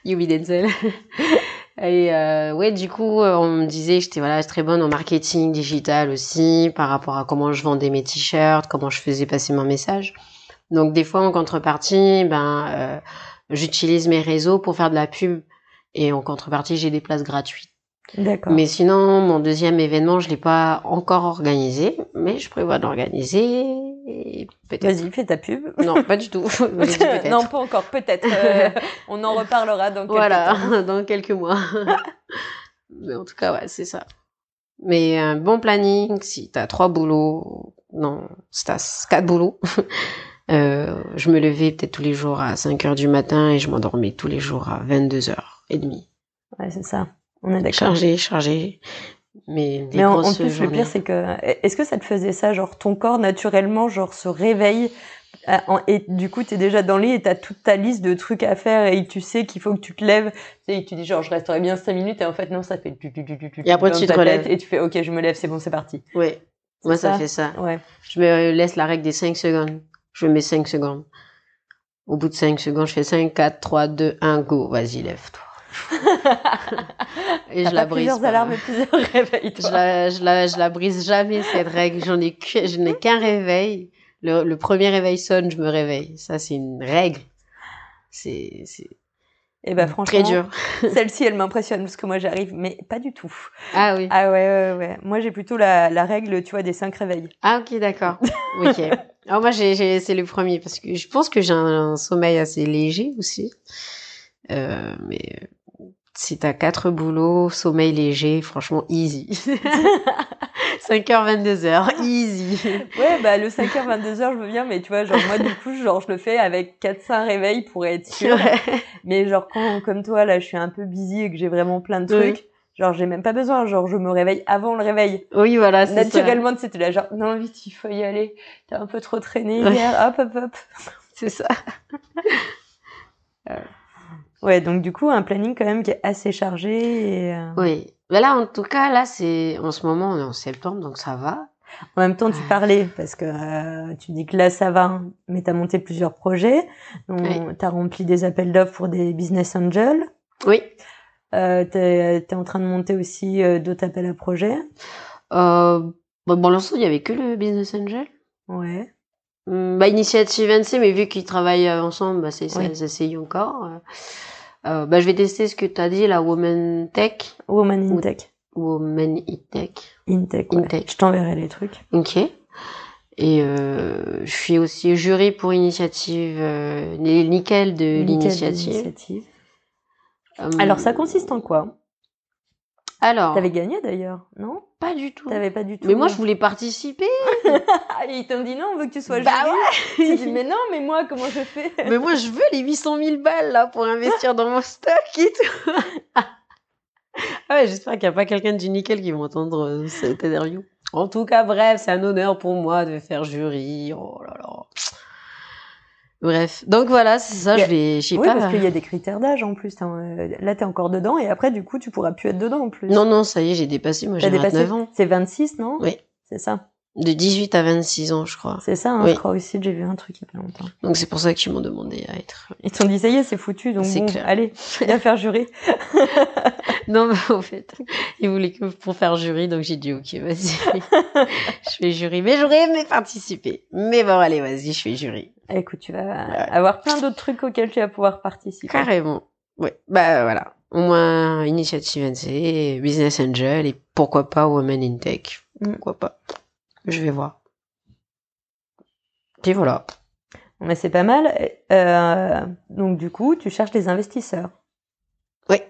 Speaker 2: Yubi Denzel. Et euh, ouais, du coup, euh, on me disait que j'étais voilà, très bonne en marketing digital aussi, par rapport à comment je vendais mes t-shirts, comment je faisais passer mon message. Donc des fois, en contrepartie, ben, euh, j'utilise mes réseaux pour faire de la pub. Et en contrepartie, j'ai des places gratuites.
Speaker 1: D'accord.
Speaker 2: Mais sinon, mon deuxième événement, je l'ai pas encore organisé, mais je prévois d'organiser.
Speaker 1: Vas-y, fais ta pub.
Speaker 2: Non, pas du tout.
Speaker 1: Non, pas encore, peut-être. Euh, on en reparlera dans quelques
Speaker 2: voilà,
Speaker 1: temps.
Speaker 2: dans quelques mois. Mais en tout cas, ouais, c'est ça. Mais un bon planning, si t'as trois boulots, non, si t'as quatre boulots, euh, je me levais peut-être tous les jours à 5 heures du matin et je m'endormais tous les jours à 22 heures et demie.
Speaker 1: Ouais, c'est ça. On est d'accord.
Speaker 2: Chargé, chargé. Mais des
Speaker 1: Mais en, en plus, le
Speaker 2: journées.
Speaker 1: pire, c'est que, est-ce que ça te faisait ça, genre ton corps naturellement, genre se réveille euh, et du coup, t'es déjà dans le lit et t'as toute ta liste de trucs à faire et tu sais qu'il faut que tu te lèves. Et tu dis genre, je resterai bien 5 minutes et en fait, non, ça fait tu, tu, tu, tu,
Speaker 2: Et après, tu te relèves.
Speaker 1: Et tu fais, ok, je me lève, c'est bon, c'est parti.
Speaker 2: Ouais. Moi, ça
Speaker 1: ça
Speaker 2: fait ça.
Speaker 1: Ouais.
Speaker 2: Je me laisse la règle des 5 secondes. Je mets 5 secondes. Au bout de 5 secondes, je fais 5, 4, 3, 2, 1, go. Vas-y, lève-toi. Et je la brise.
Speaker 1: plusieurs
Speaker 2: pas.
Speaker 1: alarmes et plusieurs réveils,
Speaker 2: Je la, je, la, je la brise jamais, cette règle. J'en ai je n'ai qu'un réveil. Le, le premier réveil sonne, je me réveille. Ça, c'est une règle. C'est, c'est
Speaker 1: bah, franchement,
Speaker 2: très dur.
Speaker 1: celle-ci, elle m'impressionne parce que moi, j'arrive, mais pas du tout.
Speaker 2: Ah oui.
Speaker 1: Ah ouais, ouais, ouais. Moi, j'ai plutôt la, la règle, tu vois, des 5 réveils.
Speaker 2: Ah ok, d'accord. Ok. Alors moi, j'ai, j'ai, c'est le premier parce que je pense que j'ai un, sommeil assez léger aussi. Euh, mais euh, si t'as quatre boulots, sommeil léger, franchement, easy. 5h, 22h, easy.
Speaker 1: Ouais, bah le 5h, 22h, je veux bien, mais tu vois, genre moi, du coup, genre, je le fais avec 4-5 réveils pour être sûr. Mais genre, quand, comme toi, là, je suis un peu busy et que j'ai vraiment plein de
Speaker 2: Oui.
Speaker 1: trucs, genre, j'ai même pas besoin, genre, je me réveille avant le réveil.
Speaker 2: Oui, voilà, c'est ça.
Speaker 1: Naturellement, t'es là, genre, non, vite, il faut y aller. T'as un peu trop traîné
Speaker 2: Ouais.
Speaker 1: hier, hop, hop, hop.
Speaker 2: C'est ça.
Speaker 1: Ouais, donc du coup, un planning quand même qui est assez chargé et... euh,
Speaker 2: Oui. Mais là, en tout cas, là, c'est, en ce moment, on est en septembre, donc ça va.
Speaker 1: En même temps, tu parlais parce que euh, tu dis que là ça va, mais t'as monté plusieurs projets.
Speaker 2: Oui.
Speaker 1: T'as rempli des appels d'offres pour des business angels.
Speaker 2: Oui.
Speaker 1: Euh, t'es es en train de monter aussi euh, d'autres appels à projets.
Speaker 2: Euh, bon, pour l'instant, il y avait que le Business Angel.
Speaker 1: Ouais.
Speaker 2: Hum, Bah, Initiative NC, mais vu qu'ils travaillent ensemble, bah, c'est,
Speaker 1: Oui.
Speaker 2: ça, ça essaye encore. Euh, euh, bah, je vais tester ce que tu as dit, la Woman Tech.
Speaker 1: Woman in. Tech.
Speaker 2: Woman in Tech.
Speaker 1: In Tech.
Speaker 2: In
Speaker 1: ouais.
Speaker 2: Tech.
Speaker 1: Je t'enverrai les trucs.
Speaker 2: Ok. Et euh, je suis aussi jury pour initiative, euh, nickel de l'initiative. Hum,
Speaker 1: Alors ça consiste en quoi?
Speaker 2: Alors,
Speaker 1: T'avais gagné d'ailleurs, non?
Speaker 2: Pas du tout.
Speaker 1: T'avais pas du tout.
Speaker 2: Mais moi, je voulais participer.
Speaker 1: Ah, ils t'ont dit non, on veut que tu sois
Speaker 2: Bah
Speaker 1: jury. Tu dis mais non, mais moi comment je fais?
Speaker 2: Mais moi, je veux les 800 000 balles là pour investir dans mon stock et tout. ah ouais, j'espère qu'il n'y a pas quelqu'un du nickel qui va entendre euh, cette interview. En tout cas, bref, c'est un honneur pour moi de faire jury. Oh là là. Bref, donc voilà, c'est ça,
Speaker 1: a-
Speaker 2: je vais, je sais
Speaker 1: Oui,
Speaker 2: pas.
Speaker 1: parce qu'il y a des critères d'âge en plus. euh, Là, t'es encore dedans et après, du coup, tu pourras plus être dedans en plus.
Speaker 2: Non, non, ça y est, j'ai dépassé, moi j'ai
Speaker 1: dépassé
Speaker 2: 29 ans.
Speaker 1: C'est 26, non?
Speaker 2: Oui.
Speaker 1: C'est ça.
Speaker 2: De 18 à 26 ans, je crois.
Speaker 1: C'est ça, hein,
Speaker 2: Oui.
Speaker 1: je crois aussi. J'ai vu un truc il y a pas longtemps.
Speaker 2: Donc c'est pour ça qu'ils m'ont demandé à être.
Speaker 1: Ils t'ont dit, ça y est, c'est foutu. Donc bon,
Speaker 2: clair.
Speaker 1: allez, viens faire jury.
Speaker 2: Non, mais au fait, ils voulaient que pour faire jury, donc j'ai dit ok, vas-y. je fais jury, mais j'aurais aimé participer. Mais bon, allez, vas-y, je fais jury.
Speaker 1: Écoute, tu vas avoir plein d'autres trucs auxquels tu vas pouvoir participer.
Speaker 2: Carrément. Ouais, bah voilà. Au moins, Initiative NC, Business Angel et pourquoi pas Women in Tech.
Speaker 1: Mm.
Speaker 2: Pourquoi pas. Je vais voir. Et voilà.
Speaker 1: Mais c'est pas mal. Euh, donc du coup, tu cherches des investisseurs.
Speaker 2: Oui.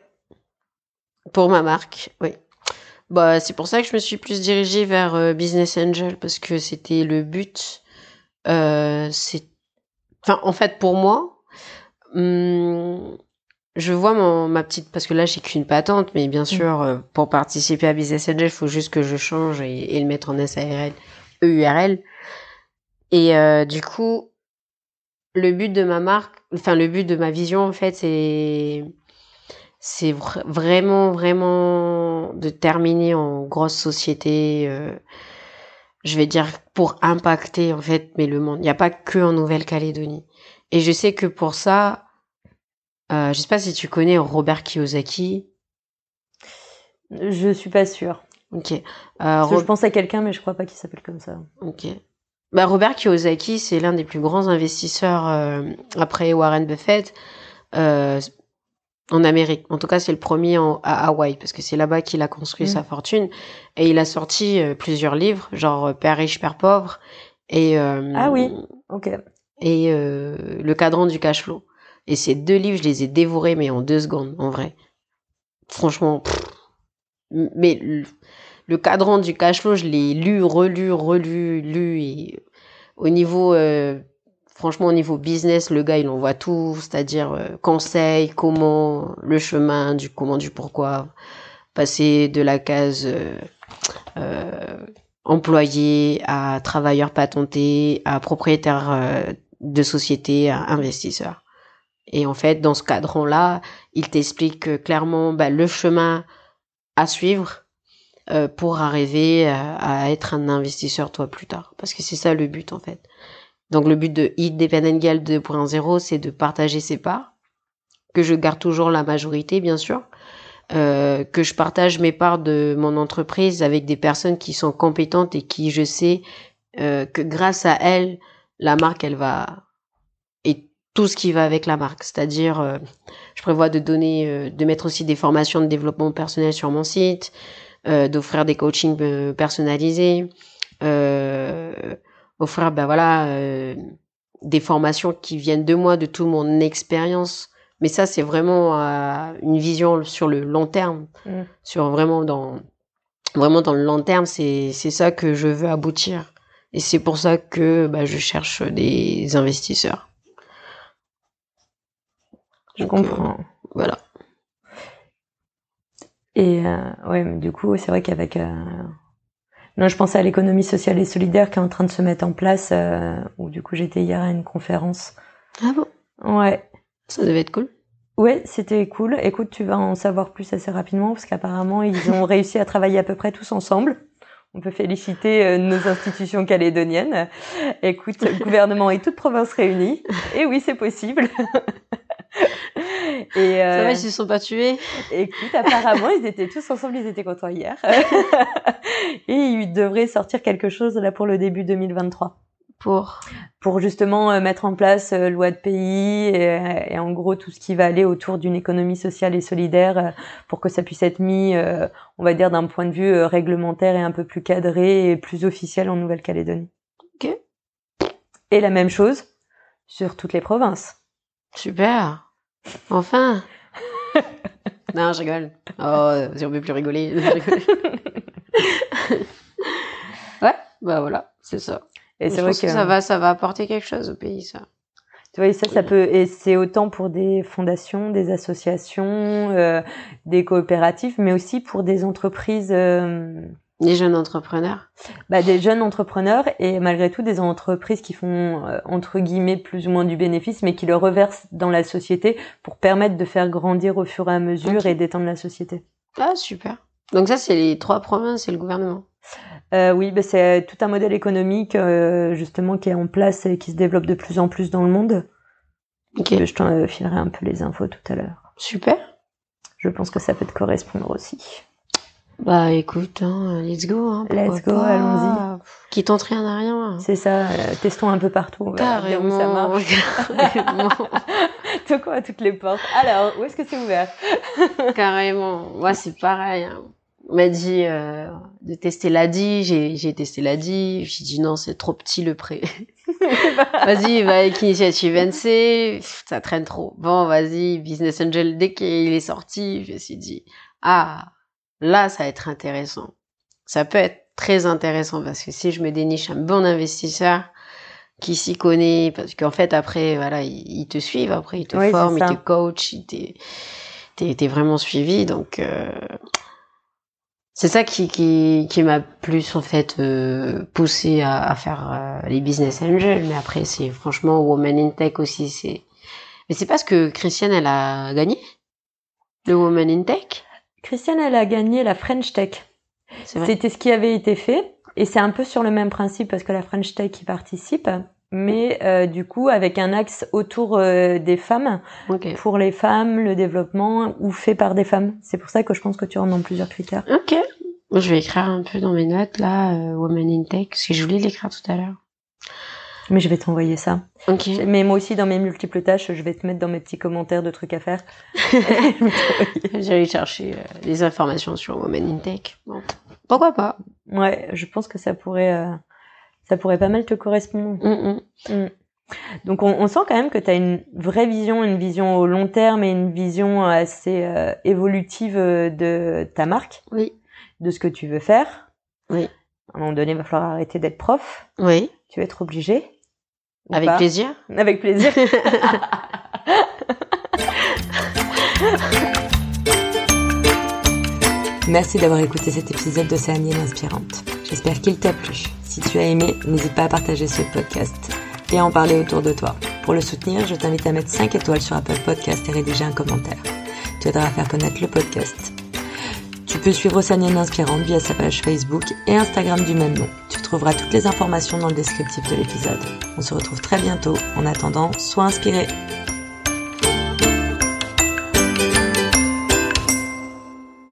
Speaker 2: Pour ma marque, oui. Bah, c'est pour ça que je me suis plus dirigée vers euh, Business Angel parce que c'était le but. Euh, c'est, enfin, en fait, pour moi, hum, je vois mon, ma petite, parce que là, j'ai qu'une patente, mais bien sûr, euh, pour participer à Business Angel, il faut juste que je change et, et le mettre en SARL, EURL. Et euh, du coup, le but de ma marque, enfin, le but de ma vision, en fait, c'est c'est vr- vraiment, vraiment de terminer en grosse société, euh, je vais dire, pour impacter, en fait, mais le monde. Il n'y a pas que en Nouvelle-Calédonie. Et je sais que pour ça, euh, je sais pas si tu connais Robert Kiyosaki.
Speaker 1: Je suis pas sûre.
Speaker 2: Ok. Euh,
Speaker 1: Parce que
Speaker 2: Ro-
Speaker 1: je pense à quelqu'un, mais je crois pas qu'il s'appelle comme ça.
Speaker 2: Ok. Bah, Robert Kiyosaki, c'est l'un des plus grands investisseurs euh, après Warren Buffett euh, en Amérique. En tout cas, c'est le premier en- à Hawaï parce que c'est là-bas qu'il a construit
Speaker 1: Mm.
Speaker 2: sa fortune. Et il a sorti euh, plusieurs livres, genre Père riche, Père pauvre et euh,
Speaker 1: Ah oui. Ok.
Speaker 2: et euh, Le cadran du cash flow. Et ces deux livres, je les ai dévorés, mais en deux secondes, en vrai. Franchement, mais le, cadran du cash je l'ai lu, relu, relu, lu. Au niveau, euh, franchement, au niveau business, le gars, il envoie tout, c'est-à-dire euh, conseil, comment, le chemin, du comment, du pourquoi, passer de la case euh, euh, employé à travailleur patenté, à propriétaire de société, à investisseur. Et en fait, dans ce cadran-là, il t'explique euh, clairement bah, le chemin à suivre euh, pour arriver à, à être un investisseur toi plus tard. Parce que c'est ça le but en fait. Donc le but de Independent Girl 2.0, c'est de partager ses parts, que je garde toujours la majorité bien sûr, euh, que je partage mes parts de mon entreprise avec des personnes qui sont compétentes et qui je sais euh, que grâce à elles, la marque elle va tout ce qui va avec la marque, c'est-à-dire euh, je prévois de donner, euh, de mettre aussi des formations de développement personnel sur mon site, euh, d'offrir des coachings euh, personnalisés, euh, offrir ben voilà euh, des formations qui viennent de moi, de toute mon expérience. Mais ça c'est vraiment euh, une vision sur le long terme,
Speaker 1: Mm.
Speaker 2: sur vraiment dans vraiment dans le long terme, c'est c'est ça que je veux aboutir. Et c'est pour ça que bah, je cherche des investisseurs.
Speaker 1: Je
Speaker 2: Donc, euh,
Speaker 1: comprends.
Speaker 2: Voilà.
Speaker 1: Et euh, ouais, mais du coup, c'est vrai qu'avec euh... non, je pensais à l'économie sociale et solidaire qui est en train de se mettre en place. Euh, où du coup, j'étais hier à une conférence.
Speaker 2: Ah bon?
Speaker 1: Ouais,
Speaker 2: Ça devait être cool.
Speaker 1: ouais, c'était cool. Écoute, tu vas en savoir plus assez rapidement parce qu'apparemment, ils ont réussi à travailler à peu près tous ensemble. On peut féliciter euh, nos institutions calédoniennes. Écoute, gouvernement et toute province réunie. Et oui, c'est possible. et
Speaker 2: Ça
Speaker 1: euh,
Speaker 2: va, ils se sont pas tués
Speaker 1: Écoute, apparemment, ils étaient tous ensemble, ils étaient contents hier. et ils devraient sortir quelque chose là pour le début 2023.
Speaker 2: pour.
Speaker 1: Pour justement euh, mettre en place euh, loi de pays et, et en gros tout ce qui va aller autour d'une économie sociale et solidaire euh, pour que ça puisse être mis, euh, on va dire, d'un point de vue euh, réglementaire et un peu plus cadré et plus officiel en Nouvelle-Calédonie.
Speaker 2: Ok.
Speaker 1: Et la même chose sur toutes les provinces.
Speaker 2: Super. Enfin. non, je rigole. Oh, si on peut plus rigoler. ouais, bah voilà, c'est ça.
Speaker 1: Et c'est vrai
Speaker 2: pense
Speaker 1: que,
Speaker 2: que ça va, ça va apporter quelque chose au pays, ça.
Speaker 1: Tu vois, et ça, ça peut, et c'est autant pour des fondations, des associations, euh, des coopératives, mais aussi pour des entreprises, euh,
Speaker 2: Les jeunes entrepreneurs.
Speaker 1: bah, des jeunes entrepreneurs et malgré tout des entreprises qui font euh, entre guillemets plus ou moins du bénéfice, mais qui le reversent dans la société pour permettre de faire grandir au fur et à mesure et d'étendre la société.
Speaker 2: Ah, super. Donc ça, c'est les trois provinces et le gouvernement.
Speaker 1: Euh, oui, bah, c'est tout un modèle économique euh, justement qui est en place et qui se développe de plus en plus dans le monde.
Speaker 2: Ok.
Speaker 1: Je t'en filerai un peu les infos tout à l'heure.
Speaker 2: Super.
Speaker 1: Je pense que ça peut te correspondre aussi.
Speaker 2: Bah écoute, hein, let's go. Hein,
Speaker 1: Let's go, allons-y.
Speaker 2: Qui tente rien à rien.
Speaker 1: C'est ça, euh, testons un peu partout. Bien où ça
Speaker 2: Carrément.
Speaker 1: marche.
Speaker 2: Carrément.
Speaker 1: Toquons à toutes les portes. Alors, où est-ce que c'est ouvert?
Speaker 2: Carrément. Moi, c'est pareil. hein. On m'a dit euh, de tester l'ADI. J'ai, j'ai testé l'ADI. J'ai dit non, c'est trop petit le pré. vas-y, va avec Initiative NC, ça traîne trop. Bon, vas-y, Business Angel, dès qu'il est sorti, je me suis dit, ah, là, ça va être intéressant. Ça peut être très intéressant parce que si je me déniche un bon investisseur qui s'y connaît, parce qu'en fait, après, voilà, ils, te suivent, après, ils te forment, ils te coachent, ils t'es vraiment suivi, donc... Euh, c'est ça qui, qui, qui m'a plus en fait euh, poussé à, à faire euh, les business angels. Mais après, c'est franchement Woman in Tech aussi. C'est mais c'est parce que Christiane elle a gagné? Le Woman in Tech?
Speaker 1: Christiane elle a gagné la French Tech. C'était ce qui avait été fait et c'est un peu sur le même principe parce que la French Tech y participe mais euh, du coup avec un axe autour euh, des femmes, pour les femmes, le développement, ou fait par des femmes. C'est pour ça que je pense que tu rentres dans plusieurs critères.
Speaker 2: Ok. Je vais écrire un peu dans mes notes là, euh, Woman in Tech, parce que je voulais l'écrire tout à l'heure.
Speaker 1: Mais je vais t'envoyer ça.
Speaker 2: Ok.
Speaker 1: Mais moi aussi, dans mes multiples tâches, je vais te mettre dans mes petits commentaires de trucs à faire.
Speaker 2: J'allais chercher des informations sur Woman in Tech. Bon. Pourquoi pas
Speaker 1: Ouais, je pense que ça pourrait ça pourrait pas mal te correspondre. Mm, mm. Mm. Donc on, sent quand même que tu as une vraie vision, une vision au long terme et une vision assez euh, évolutive euh, de ta marque.
Speaker 2: Oui.
Speaker 1: De ce que tu veux faire.
Speaker 2: Oui.
Speaker 1: À un moment donné, il va falloir arrêter d'être prof.
Speaker 2: Oui.
Speaker 1: Tu vas être obligé.
Speaker 2: Avec plaisir.
Speaker 1: Avec plaisir.
Speaker 3: Merci d'avoir écouté cet épisode d'Océanienne Inspirante. J'espère qu'il t'a plu. Si tu as aimé, n'hésite pas à partager ce podcast et à en parler autour de toi. Pour le soutenir, je t'invite à mettre 5 étoiles sur Apple Podcast et rédiger un commentaire. Tu aideras à faire connaître le podcast. Tu peux suivre Océanienne Inspirante via sa page Facebook et Instagram du même nom. Tu trouveras toutes les informations dans le descriptif de l'épisode. On se retrouve très bientôt. En attendant, sois inspiré.